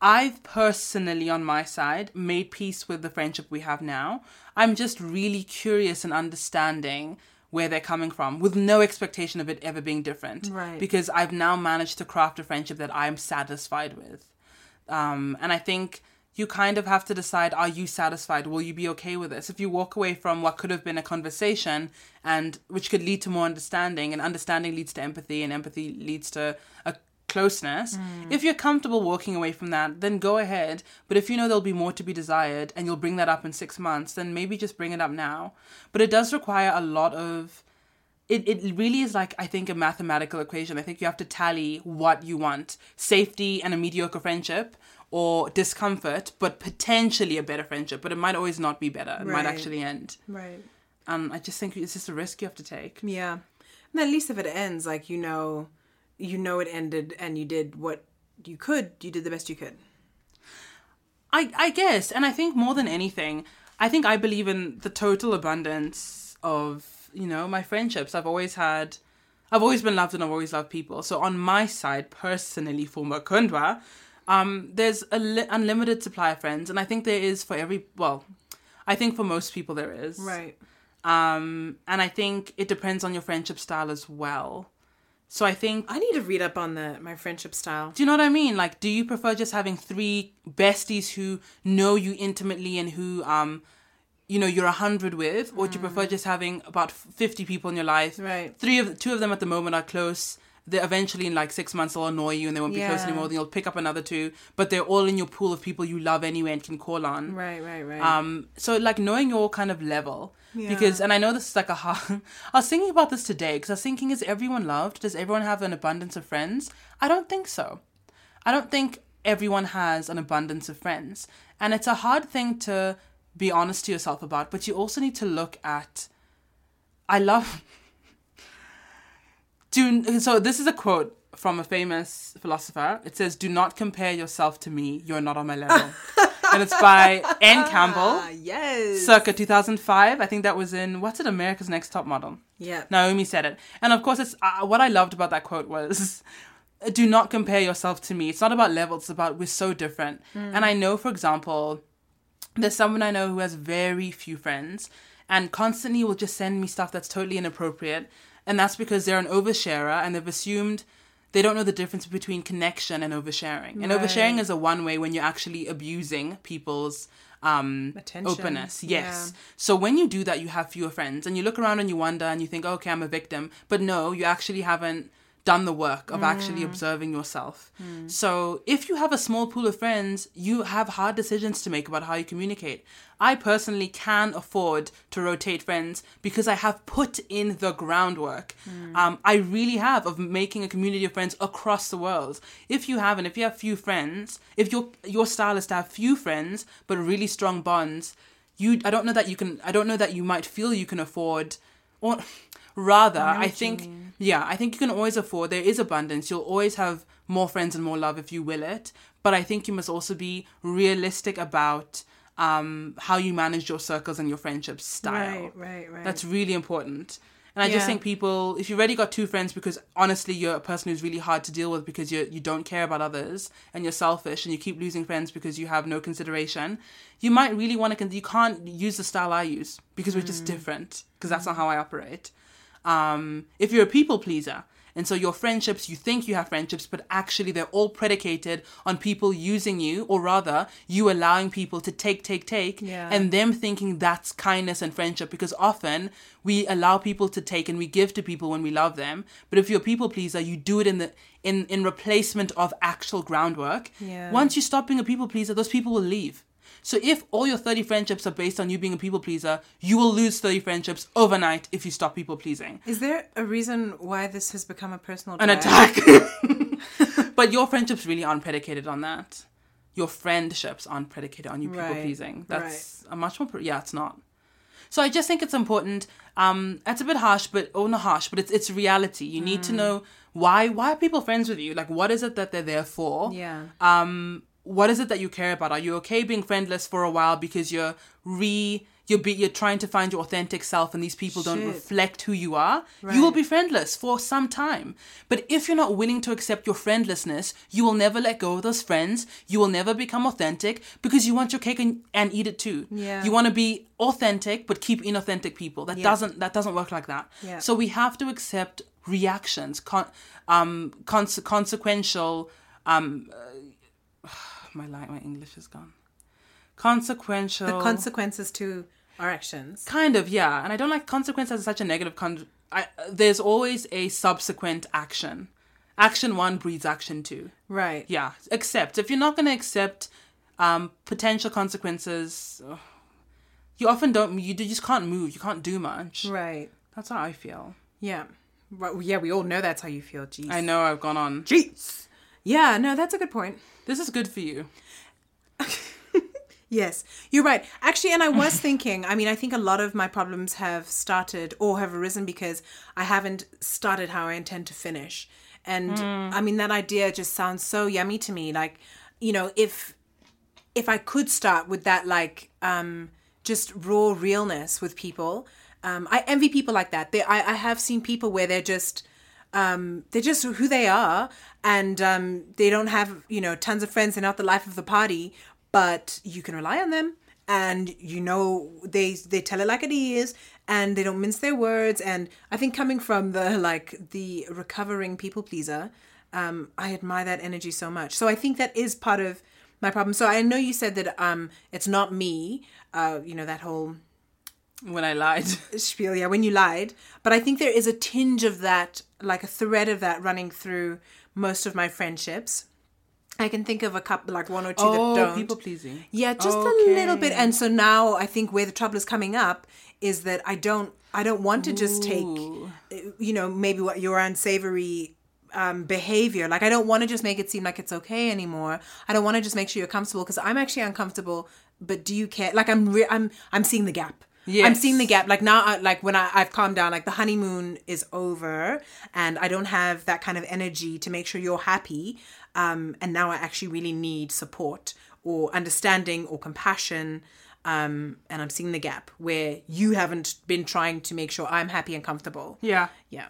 I've personally on my side made peace with the friendship we have now. I'm just really curious and understanding where they're coming from with no expectation of it ever being different Right. because I've now managed to craft a friendship that I'm satisfied with. Um, and I think you kind of have to decide are you satisfied? Will you be okay with this? If you walk away from what could have been a conversation and which could lead to more understanding, and understanding leads to empathy, and empathy leads to a closeness. Mm. If you're comfortable walking away from that, then go ahead. But if you know there'll be more to be desired and you'll bring that up in six months, then maybe just bring it up now. But it does require a lot of it, it really is like I think a mathematical equation. I think you have to tally what you want. Safety and a mediocre friendship or discomfort, but potentially a better friendship. But it might always not be better. It might actually end. Right. And I just think it's just a risk you have to take. Yeah. And at least if it ends, like you know, you know it ended, and you did what you could. You did the best you could. I, I guess. And I think more than anything, I think I believe in the total abundance of, you know, my friendships. I've always had, I've always been loved and I've always loved people. So on my side, personally, for Mukundwa, um, there's a li- unlimited supply of friends. And I think there is for every, well, I think for most people there is. Right. Um, and I think it depends on your friendship style as well. So I think I need to read up on the my friendship style. do you know what I mean? Like, do you prefer just having three besties who know you intimately and who, um, you know, you're a hundred with, or do you prefer just having about fifty people in your life? Right. Three of two of them at the moment are close. They eventually in like six months they'll annoy you and they won't be close anymore. Then you'll pick up another two, but they're all in your pool of people you love anyway and can call on. Right, right, right. Um, so like knowing your kind of level, Yeah. because and I know this is like a hard. I was thinking about this today because I was thinking, is everyone loved? Does everyone have an abundance of friends? I don't think so. I don't think everyone has an abundance of friends, and it's a hard thing to be honest to yourself about. But you also need to look at. I love. Do so. This is a quote from a famous philosopher. It says, "Do not compare yourself to me. You're not on my level." and it's by Anne Campbell, ah, yes. circa 2005. I think that was in what's it? America's Next Top Model. yeah. Naomi said it, and of course, it's uh, what I loved about that quote was. Do not compare yourself to me. It's not about levels. It's about we're so different. And I know, for example, there's someone I know who has very few friends and constantly will just send me stuff that's totally inappropriate. And that's because they're an oversharer and they've assumed they don't know the difference between connection and oversharing. And Right. oversharing is a one way when you're actually abusing people's um Attention. openness. Yes. Yeah. So when you do that you have fewer friends and you look around and you wonder and you think, okay, I'm a victim. But no, you actually haven't done the work of actually mm. observing yourself. Mm. So if you have a small pool of friends, you have hard decisions to make about how you communicate. I personally can afford to rotate friends because I have put in the groundwork. Mm. Um, I really have of making a community of friends across the world. If you have, and if you have few friends, if your your style is to have few friends but really strong bonds, you I don't know that you can I don't know that you might feel you can afford or rather I, think yeah, I think you can always afford there is abundance. You'll always have more friends and more love if you will it. But I think you must also be realistic about um how you manage your circles and your friendship style. Right, right, right. That's really important. And I just think people, if you've already got two friends, because honestly you're a person who's really hard to deal with because you you don't care about others and you're selfish and you keep losing friends because you have no consideration, you might really want to. Con- you can't use the style I use because we're Mm. just different. Because that's not how I operate. Um, if you're a people pleaser, and so your friendships, you think you have friendships, but actually they're all predicated on people using you, or rather, you allowing people to take, take, take, Yeah. and them thinking that's kindness and friendship. Because often we allow people to take and we give to people when we love them. But if you're a people pleaser, you do it in the in in replacement of actual groundwork. Yeah. Once you stop being a people pleaser, those people will leave. So if all your 30 friendships are based on you being a people pleaser, you will lose 30 friendships overnight if you stop people pleasing. Is there a reason why this has become a personal An attack. but your friendships really aren't predicated on that. Your friendships aren't predicated on you people Right, pleasing. That's a much more, pre- yeah, it's not. So I just think it's important. Um, it's a bit harsh, but oh, not harsh, but it's it's reality. You need Mm. to know why why are people friends with you? Like, what is it that they're there for? Yeah. um what is it that you care about? Are you okay being friendless for a while because you're re you're be, you're trying to find your authentic self and these people don't reflect who you are? You will be friendless for some time. But if you're not willing to accept your friendlessness you will never let go of those friends. You will never become authentic because you want your cake and, and eat it too. Yeah. you want to be authentic but keep inauthentic people. That Yeah. doesn't that doesn't work like that. Yeah. so we have to accept reactions con- um conse- consequential um my li my English is gone. Consequential. The consequences to our actions. kind of, yeah. And I don't like consequences as such a negative con. I, there's always a subsequent action. Action one breeds action two. Right. Yeah, accept. If you're not going to accept um, potential consequences, you often don't. You just can't move. You can't do much. Right. That's how I feel. Yeah. Right. Yeah, we all know that's how you feel. Jeez. I know I've gone on. Jeez. Yeah, no, that's a good point. This is good for you. Yes, you're right. Actually, and I was thinking, I mean, I think a lot of my problems have started or have arisen because I haven't started how I intend to finish. And I mean, that idea just sounds so yummy to me. Like, you know, if if I could start with that, like, um, just raw realness with people, um, I envy people like that. They, I, I have seen people where they're just, um, they're just who they are, and um, they don't have, you know, tons of friends. They're not the life of the party, but you can rely on them, and you know they they tell it like it is and they don't mince their words. And i think coming from the like the recovering people pleaser um i admire that energy so much. So i think that is part of my problem. So i know you said that um it's not me uh you know that whole When I lied. spiel, yeah, when you lied. But I think there is a tinge of that, like a thread of that running through most of my friendships. I can think of a couple, like one or two Oh, that don't. people pleasing. Yeah, just a little bit. And so now I think where the trouble is coming up is that I don't, I don't want to just take, uh, you know, maybe what your unsavory um, behavior. Like I don't want to just make it seem like it's okay anymore. I don't want to just make sure you're comfortable because I'm actually uncomfortable. But do you care? Like I'm, re- I'm, I'm seeing the gap. I'm seeing the gap. Like now, I, like when I, I've calmed down, like the honeymoon is over, and I don't have that kind of energy to make sure you're happy. Um, and now I actually really need support or understanding or compassion. Um, and I'm seeing the gap where you haven't been trying to make sure I'm happy and comfortable. Yeah. Yeah.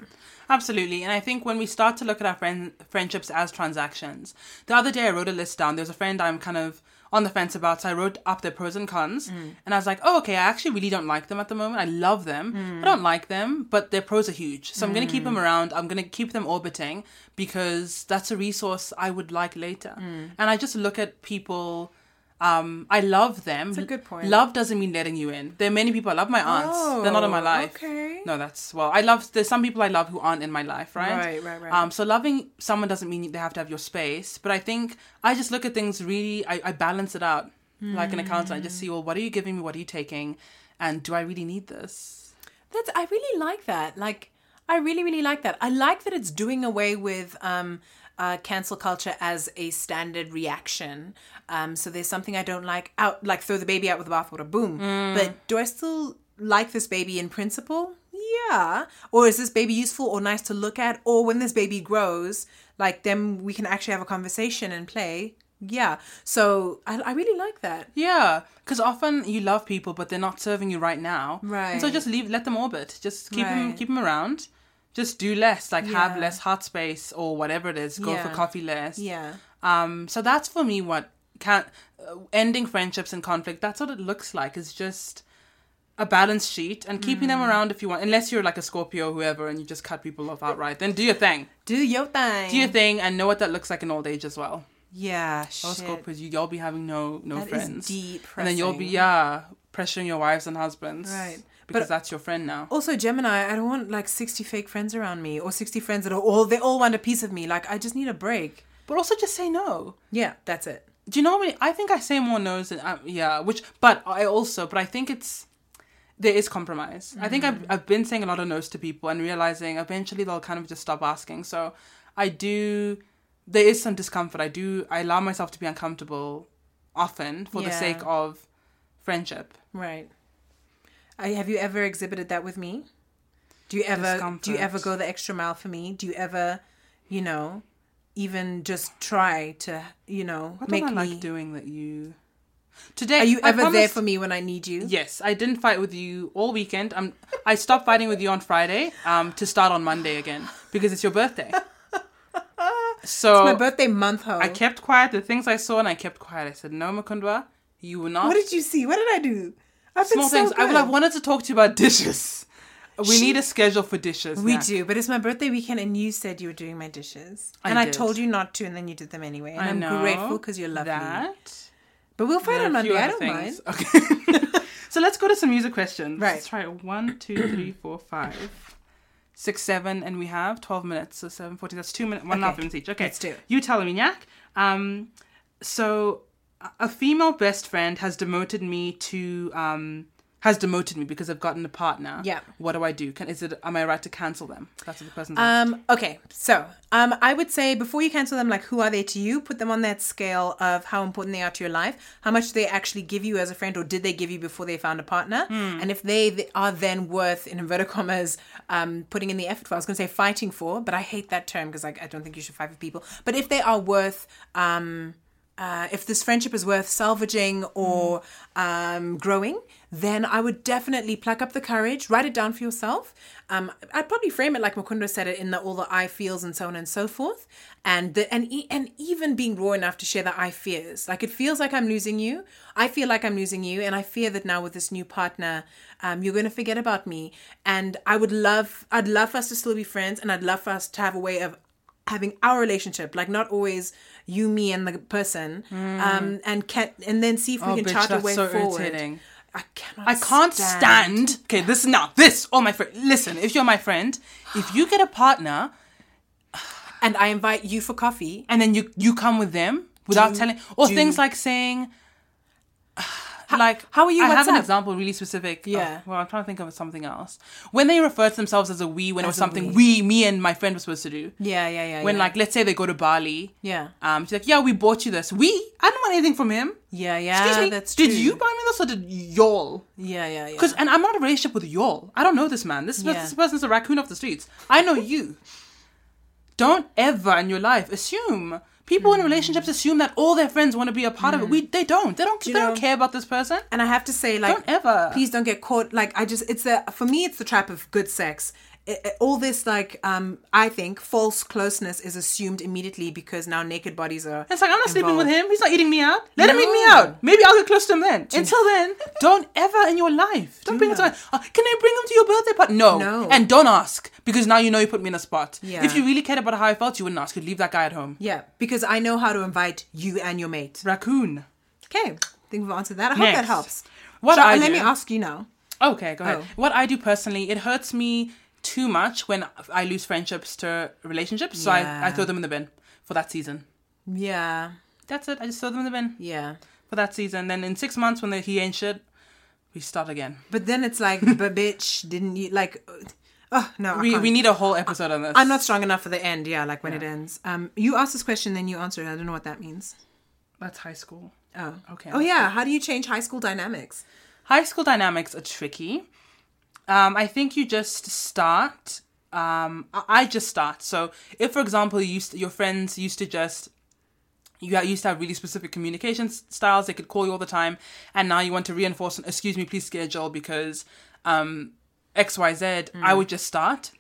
Absolutely. And I think when we start to look at our friend, friendships as transactions, the other day I wrote a list down. There's a friend I'm kind of on the fence about. So I wrote up their pros and cons. Mm. And I was like, oh, okay, I actually really don't like them at the moment. I love them. I mm. don't like them, but their pros are huge. So I'm going to keep them mm. around. I'm going to keep them orbiting because that's a resource I would like later. And I just look at people. Um, I love them. That's a good point. Love doesn't mean letting you in. There are many people. I love my aunts. They're not in my Oh, life. okay. No, that's well. I love. There's some people I love who aren't in my life, right? Right, right, right. Um, so loving someone doesn't mean they have to have your space, but I think I just look at things really. I, I balance it out like an accountant. I just see, well, what are you giving me? What are you taking? And do I really need this? That's I really like that. Like I really really like that. I like that it's doing away with um uh, cancel culture as a standard reaction. Um, so there's something I don't like out, like throw the baby out with the bathwater, boom. But do I still like this baby in principle? Yeah. Or is this baby useful or nice to look at? Or when this baby grows, like then we can actually have a conversation and play. Yeah. So I, I really like that. Yeah, because often you love people, but they're not serving you right now. And so just leave, let them orbit. Just keep them, keep them around. Just do less, like have less heart space or whatever it is. Go for coffee less. Yeah. Um, so that's for me what can uh, ending friendships and conflict. That's what it looks like. It's just a balance sheet and keeping them around if you want. Unless you're like a Scorpio, or whoever, and you just cut people off outright. Then do your thing. Do your thing. Do your thing and know what that looks like in old age as well. yeah. All Shit. Scorpios, you y'all be having no no That is friends. deep And then you'll be yeah pressuring your wives and husbands. Right. Because But- that's your friend now. Also, Gemini, I don't want like 60 fake friends around me or 60 friends that are all, they all want a piece of me. Like, I just need a break. But also just say no. Yeah, that's it. Do you know many? I think I say more no's than um, yeah. Which, but I also, but I think it's there is compromise. I think I've I've been saying a lot of no's to people and realizing eventually they'll kind of just stop asking. So I do. There is some discomfort. I do. I allow myself to be uncomfortable often for the sake of friendship. Right. Have you ever exhibited that with me? Do you ever do you ever go the extra mile for me? Do you ever, you know, even just try to, you know, What make don't I me like doing that you? Today, Are you I ever there for me when I need you? Yes, I didn't fight with you all weekend. Um, I stopped fighting with you on Friday. Um, to start on Monday again because it's your birthday. So My birthday month, ho. I kept quiet. The things I saw, and I kept quiet. I said, "No, Mukundwa, you will not." What did you see? What did I do? I've been Small so things. I would have wanted to talk to you about dishes. We She- need a schedule for dishes. We now. do, but it's my birthday weekend, and you said you were doing my dishes, I and I told you not to, and then you did them anyway. And I I'm know grateful because you're lovely. That. But we'll There on are a few Monday. I don't mind. Okay. so let's go to some music questions. Right. Let's try it. One, two, three, four, five, six, seven, and we have twelve minutes. So seven, fourteen. That's two minutes. One and a half Okay. minutes each. Okay. Let's do it. You tell me, Nyak. Um, so a- female best friend has demoted me to um has demoted me because I've gotten a partner. Yeah. What do I do? Can is it am I right to cancel them? That's what the person's asked. Um, okay, so um, I would say before you cancel them, like who are they to you? Put them on that scale of how important they are to your life. How much do they actually give you as a friend, or did they give you before they found a partner? And if they th- are then worth, in inverted commas, um, putting in the effort for, I was going to say fighting for, but I hate that term because I, I don't think you should fight for people. But if they are worth um, uh, if this friendship is worth salvaging or um, growing, then I would definitely pluck up the courage, write it down for yourself. Um, I'd probably frame it like Mukundwa said it in the all the I feels and so on and so forth, and the, and e- and even being raw enough to share the I fears. Like it feels like I'm losing you. I feel like I'm losing you, and I fear that now with this new partner, um, you're going to forget about me. And I would love, I'd love for us to still be friends, and I'd love for us to have a way of having our relationship, like not always you, me, and the person, um, and can and then see if we. Oh, can bitch, chart a way so forward. irritating. I cannot. I can't stand. Okay, this now. This, oh my friend. Listen, if you're my friend, if you get a partner And I invite you for coffee. and then you you come with them without Do- telling, or do- things like saying, like how are you I have an example really specific. Yeah. Oh, well, I'm trying to think of something else. When they refer to themselves as a we, when it was As something we. me and my friend were supposed to do. Yeah, yeah, yeah. When yeah. like let's say they go to Bali. yeah, Um, she's like, yeah, we bought you this. We, I don't want anything from him. yeah, yeah. Excuse me, That's did true. you buy me this or did y'all? Yeah, yeah, yeah. Because and I'm not in a relationship with y'all. I don't know this man. This, Yeah. this person's a raccoon off the streets. I know you. Don't ever in your life assume. People hmm. in relationships assume that all their friends want to be a part of it. Hmm. We they don't. They don't. You they don't care about this person. And I have to say, like, Don't ever. please don't get caught. Like, I just, it's the for me, it's the trap of good sex. It- all this, like, um, I think false closeness is assumed immediately because now naked bodies are. It's like I'm not sleeping with him. He's not eating me out. Let him eat me out. Maybe I'll get close to him then. Until then, don't ever in your life. Don't bring him to. Uh, can I bring him to your birthday party? No. No. And don't ask because now you know you put me in a spot. Yeah. If you really cared about how I felt, you wouldn't ask. You'd leave that guy at home. Yeah, because I know how to invite you and your mate. Raccoon. Okay, I think we've answered that. I hope that helps. What Shall- I let do- me ask you now. Okay, go ahead. Oh. What I do personally, it hurts me too much when I lose friendships to relationships. So I, I throw them in the bin for that season. Yeah, That's it. I just throw them in the bin yeah. for that season. Then in six months, when they, he ain't shit, we start again. But then it's like, but bitch, didn't you like? Oh no, We, we need a whole episode on this. I'm not strong enough for the end. Yeah, like when it ends. Um, you asked this question, then you answered it. I don't know what that means. That's high school. Oh, Okay. Oh yeah, how do you change high school dynamics? High school dynamics are tricky. Um, I think you just start. Um, I just start. So if, for example, you used your friends used to just you used to have really specific communication styles. They could call you all the time, and now you want to reinforce. Excuse me, please schedule because um, X Y Z. I would just start.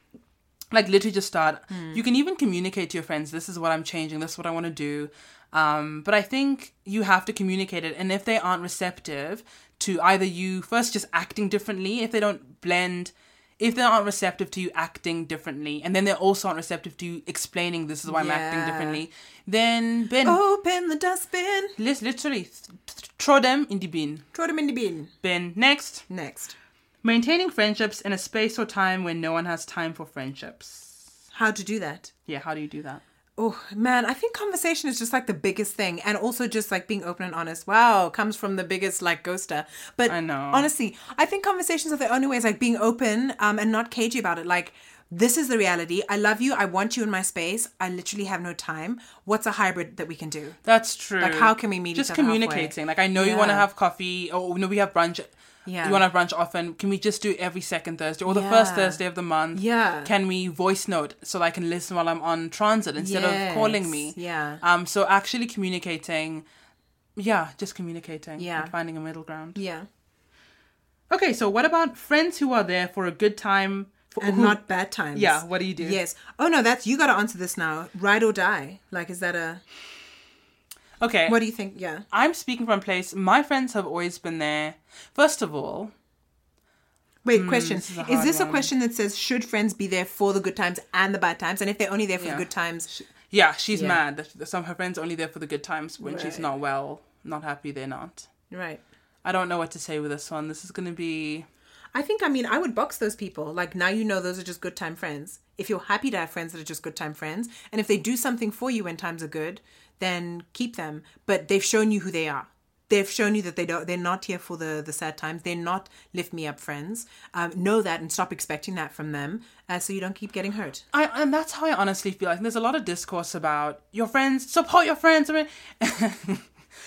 Like literally just start. You can even communicate to your friends. This is what I'm changing. This is what I want to do. Um, but I think you have to communicate it, and if they aren't receptive to either you first just acting differently, if they don't blend, if they aren't receptive to you acting differently, and then they're also aren't receptive to you explaining this is why I'm acting differently, then Ben, Open the dustbin. lis- literally th- th- throw them in the bin. Throw them in the bin. Bin next. Next. Maintaining friendships in a space or time when no one has time for friendships. How to do that? Yeah, how do you do that? Oh man, I think conversation is just like the biggest thing, and also just like being open and honest. Wow, comes from the biggest like ghoster. But I know. honestly, I think conversations are the only ways. Like being open um, and not cagey about it. Like this is the reality. I love you. I want you in my space. I literally have no time. What's a hybrid that we can do? That's true. Like, how can we meet Just each other halfway? communicating. Like, I know you want to have coffee, or no, we have brunch. Yeah. You want to have brunch often. Can we just do it every second Thursday or the first Thursday of the month? Yeah. Can we voice note so I can listen while I'm on transit instead of calling me? Yeah. Um. So actually communicating. Yeah, just communicating. Yeah. and finding a middle ground. Yeah, Okay, so what about friends who are there for a good time? For, and who- not bad times. Yeah, what do you do? Yes. Oh no, that's you got to answer this now. Ride or die. Like, is that a? Okay. What do you think? Yeah. I'm speaking from a place. My friends have always been there. First of all, Wait, question. Hmm, this is Is, this a question that says should friends be there for the good times and the bad times? And if they're only there for Yeah. the good times, Yeah, she's Yeah. mad that some of her friends are only there for the good times. When she's not well, not happy, they're not. right? I don't know what to say with this one. This is gonna be I think I mean I would box those people. Like now you know those are just good time friends. If you're happy to have friends that are just good time friends, and if they do something for you when times are good, then keep them. But they've shown you who they are. They've shown you that they don't. They're not here for the the sad times. They're not lift me up friends. Um, know that and stop expecting that from them, uh, so you don't keep getting hurt. I and that's how I honestly feel. Like there's a lot of discourse about your friends, support your friends. I mean,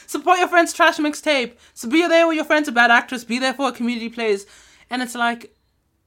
support your friends' trash mixtape. So be there with your friends, a bad actress. Be there for a community plays, and it's like,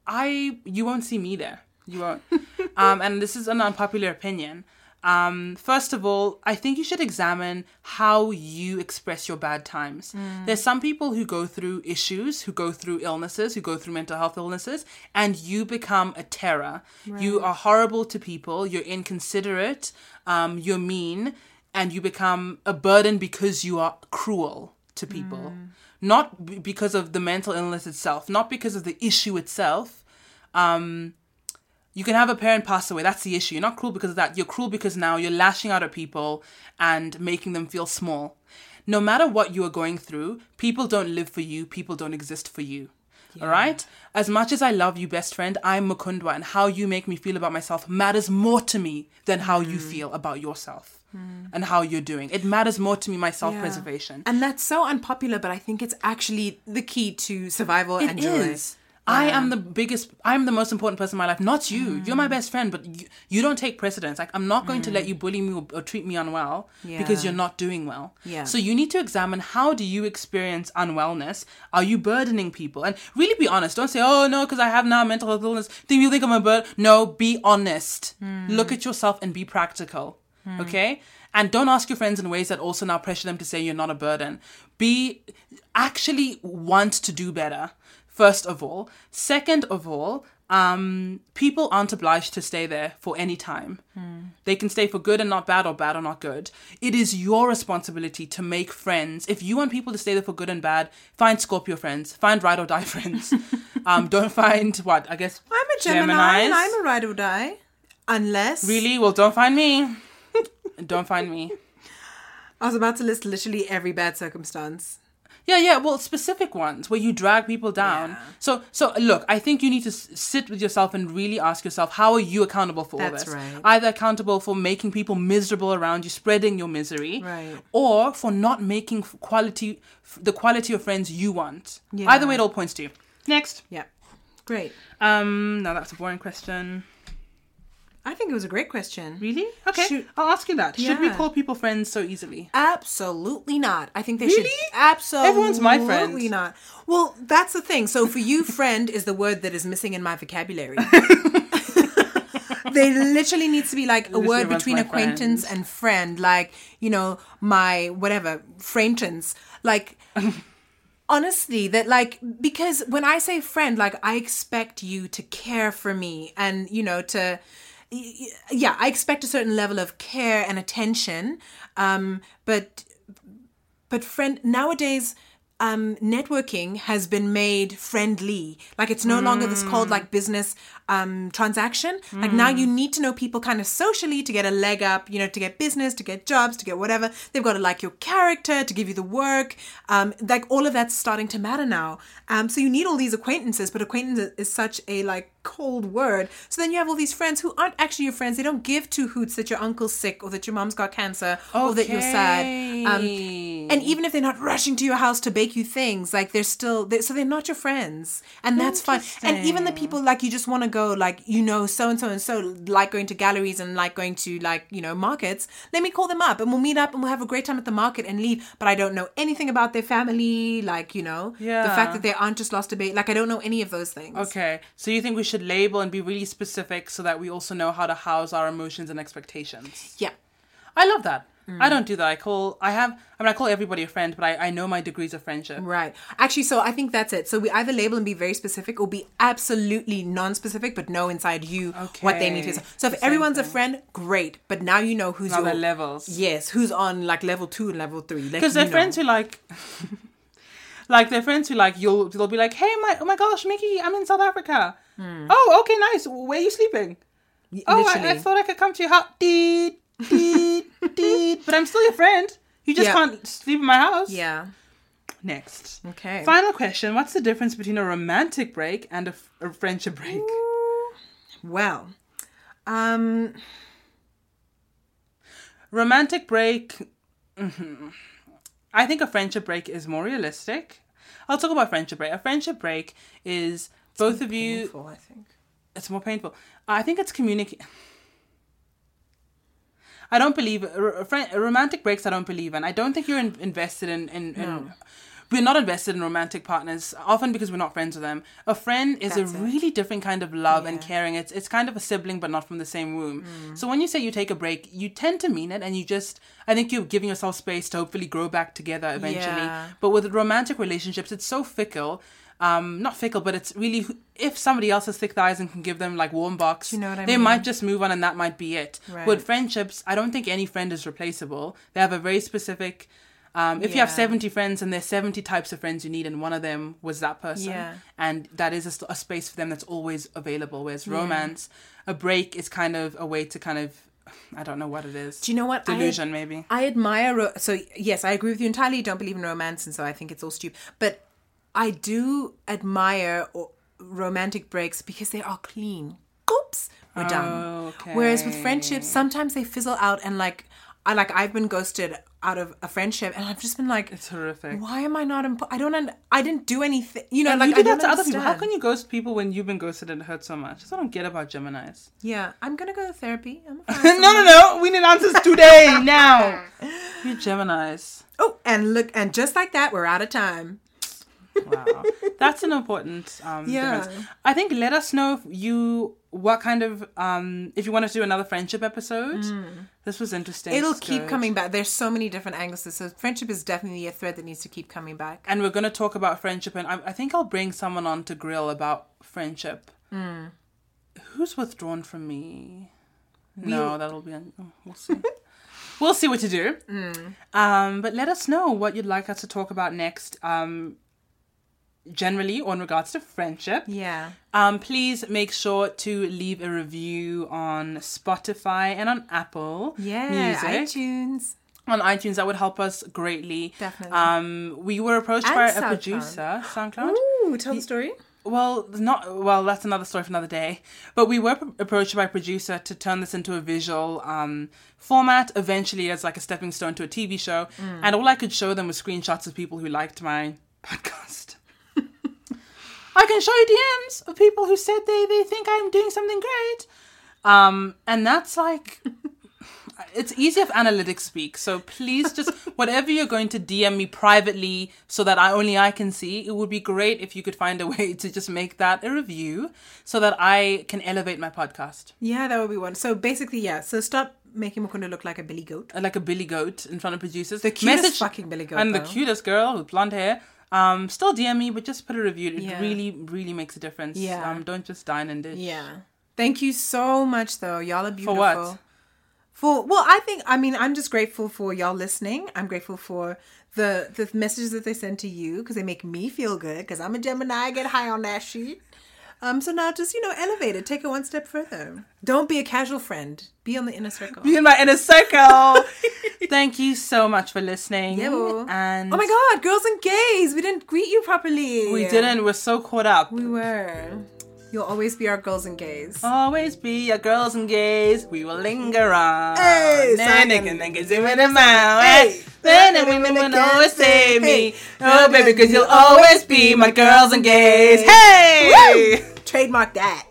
I you won't see me there. You won't. um, and this is an unpopular opinion. Um, first of all, I think you should examine how you express your bad times. There's some people who go through issues, who go through illnesses, who go through mental health illnesses, and you become a terror. You are horrible to people, you're inconsiderate, um, you're mean, and you become a burden because you are cruel to people. Not b- because of the mental illness itself, not because of the issue itself. Um, you can have a parent pass away. That's the issue. You're not cruel because of that. You're cruel because now you're lashing out at people and making them feel small. No matter what you are going through, people don't live for you. People don't exist for you. All right? As much as I love you, best friend, I'm Mukundwa, and how you make me feel about myself matters more to me than how you mm. feel about yourself mm. and how you're doing. It matters more to me, my self preservation. And that's so unpopular, but I think it's actually the key to survival It and is. I am the biggest. I'm the most important person in my life. Not you. Mm. You're my best friend, but you, you don't take precedence. Like I'm not going to let mm. you bully me or, or treat me unwell because you're not doing well. Yeah. So you need to examine how do you experience unwellness? Are you burdening people? And really be honest. Don't say, "Oh no, because I have now mental health illness." Do you think I'm a burden? No. Be honest. Mm. Look at yourself and be practical. Okay. And don't ask your friends in ways that also now pressure them to say you're not a burden. Be actually want to do better first of all. Second of all, um, people aren't obliged to stay there for any time. They can stay for good and not bad, or bad or not good. It is your responsibility to make friends. If you want people to stay there for good and bad, find Scorpio friends, find ride or die friends. um, don't find what I guess. I'm a Gemini and I'm a ride or die. Unless really well. Don't find me. don't find me. I was about to list literally every bad circumstance. Yeah, yeah. Well, specific ones where you drag people down. Yeah. So, so look, I think you need to s- sit with yourself and really ask yourself, how are you accountable for all this? right. Either accountable for making people miserable around you, spreading your misery, Right. or for not making quality, f- the quality of friends you want. Yeah. Either way, it all points to you. Next. Yeah. Great. Um, now that's a boring question. I think it was a great question. Really? Okay. Shoot. I'll ask you that. Should we call people friends so easily? Absolutely not. I think they Really? should absolutely Everyone's my friend. Absolutely not. Well, that's the thing. So for you, friend is the word that is missing in my vocabulary. they literally needs to be like a word between acquaintance friend. and friend, like you know my whatever friendance, like. honestly that like because when i say friend like i expect you to care for me and you know to yeah i expect a certain level of care and attention um but but friend nowadays um networking has been made friendly. Like it's no longer this called like business um transaction. Like now you need to know people kind of socially to get a leg up you know to get business to get jobs to get whatever. They've got to like your character to give you the work. Um like all of that's starting to matter now. Um so you need all these acquaintances but acquaintance is such a like cold word. So then you have all these friends who aren't actually your friends. They don't give two hoots that your uncle's sick or that your mom's got cancer or that you're sad. Um and even if they're not rushing to your house to bake you things, like they're still they so they're not your friends, and that's fine. And even the people like you just want to go, like you know, so and so and so like going to galleries and like going to like you know markets. Let me call them up and we'll meet up and we'll have a great time at the market and leave. But I don't know anything about their family, like you know, the fact that they aren't just lost a baby. Like I don't know any of those things. Okay, so you think we should label and be really specific so that we also know how to house our emotions and expectations? Yeah. I love that. I mm. don't do that. I call I have I mean I call everybody a friend, but I, I know my degrees of friendship. Right. Actually, so I think that's it. So we either label and be very specific or be absolutely non-specific, but know inside you okay. what they need to. Okay. So if Same everyone's a friend, great. But now you know who's Now your the levels. Yes, who's on like level two and level three. Because they're friends who like like they're friends who like you'll they'll be like, Hey my oh my gosh, Mickey, I'm in South Africa. Hmm. Oh, okay, nice. Where are you sleeping? Oh, I, I thought I could come to your house. Deed, deed, deed. But I'm still your friend. You just Yeah. can't sleep in my house. Yeah. Next. Okay. Final question. What's the difference between a romantic break and a, f- a friendship break? Well, um, Romantic break. mhm. I think a friendship break is more realistic. I'll talk about friendship break. A friendship break is both of you. painful, I think. It's more painful. I think it's communicate. I don't believe romantic breaks. I don't believe in. I don't think you're in, invested in, in, in we're not invested in romantic partners often because we're not friends with them. A friend is That's a it. really different kind of love and caring. It's it's kind of a sibling but not from the same womb. Mm. So when you say you take a break, you tend to mean it and you just I think you're giving yourself space to hopefully grow back together eventually. Yeah. But with romantic relationships, it's so fickle. Um, not fickle, but it's really if somebody else has thick thighs and can give them like warm box, you know what I they mean? might just move on and that might be it. Right. With friendships, I don't think any friend is replaceable. They have a very specific. Um, if you have 70 friends and there's 70 types of friends you need, and one of them was that person, Yeah. and that is a, a space for them that's always available. Whereas romance, a break is kind of a way to kind of, I don't know what it is. Do you know what? I- Delusion, maybe. I admire. Ro- so yes, I agree with you entirely. Don't believe in romance, and so I think it's all stupid. But I do admire romantic breaks because they are clean. Oops, we're oh, done. Whereas with friendships, sometimes they fizzle out, and like I like I've been ghosted out of a friendship, and I've just been like, It's horrific. why am I not? Imp- I don't. Un- I didn't do anything. You know, And like you do that to other people. How can you ghost people when you've been ghosted and hurt so much? That's what I don't get about Geminis. Yeah, I'm gonna go to therapy. I'm no, no, no. We need answers today, now. You Geminis. Oh, and look, and just like that, we're out of time. Wow, that's an important um, Yeah. difference. I think let us know if you what kind of um if you want to do another friendship episode. This was interesting. It'll It's keep good. coming back. There's so many different angles. So friendship is definitely a thread that needs to keep coming back. and we're going to talk about friendship and I, I think i'll bring someone on to grill about friendship who's withdrawn from me no that'll be oh, we'll see we'll see what to do um, but let us know what you'd like us to talk about next um, generally or in regards to friendship Yeah. um, please make sure to leave a review on spotify and on apple Yeah. music iTunes. on iTunes. That would help us greatly. Definitely. Um, we were approached And by a producer, SoundCloud. Ooh, tell the story. Well, not well. That's another story for another day. But we were p- approached by a producer to turn this into a visual um, format, eventually as like a stepping stone to a TV show. Mm. And all I could show them was screenshots of people who liked my podcast. I can show you DMs of people who said they they think I'm doing something great. Um, and that's like it's easy if analytics speak. So please just whatever you're going to DM me privately so that I only I can see, it would be great if you could find a way to just make that a review so that I can elevate my podcast. Yeah, that would be one. So basically, yeah. So stop making Mukundwa look like a billy goat. Like a billy goat in front of producers. The cutest fucking billy goat, And the cutest girl with blonde hair. Um, still DM me, but just put a review. It Yeah. really, really makes a difference. Yeah. Um, don't just dine and dish. Yeah. Thank you so much, though. Y'all are beautiful. For what? For well, I think I mean I'm just grateful for y'all listening. I'm grateful for the the messages that they send to you because they make me feel good. Because I'm a Gemini, I get high on that shit. Um, so now just you know elevate it, take it one step further. Don't be a casual friend. Be on the inner circle. Be in my inner circle. Thank you so much for listening. Yeah, and Oh my God, girls and gays, we didn't greet you properly. we didn't. We're so caught up. We were. You'll always be our girls and gays. Always be your girls and gays. We will linger on. Hey, Then Simon. nigga, nigga, zoom in the mouth. Hey. Then the women will always save me. Oh, baby, cause you'll always be my girls and gays. Hey! Trademark that.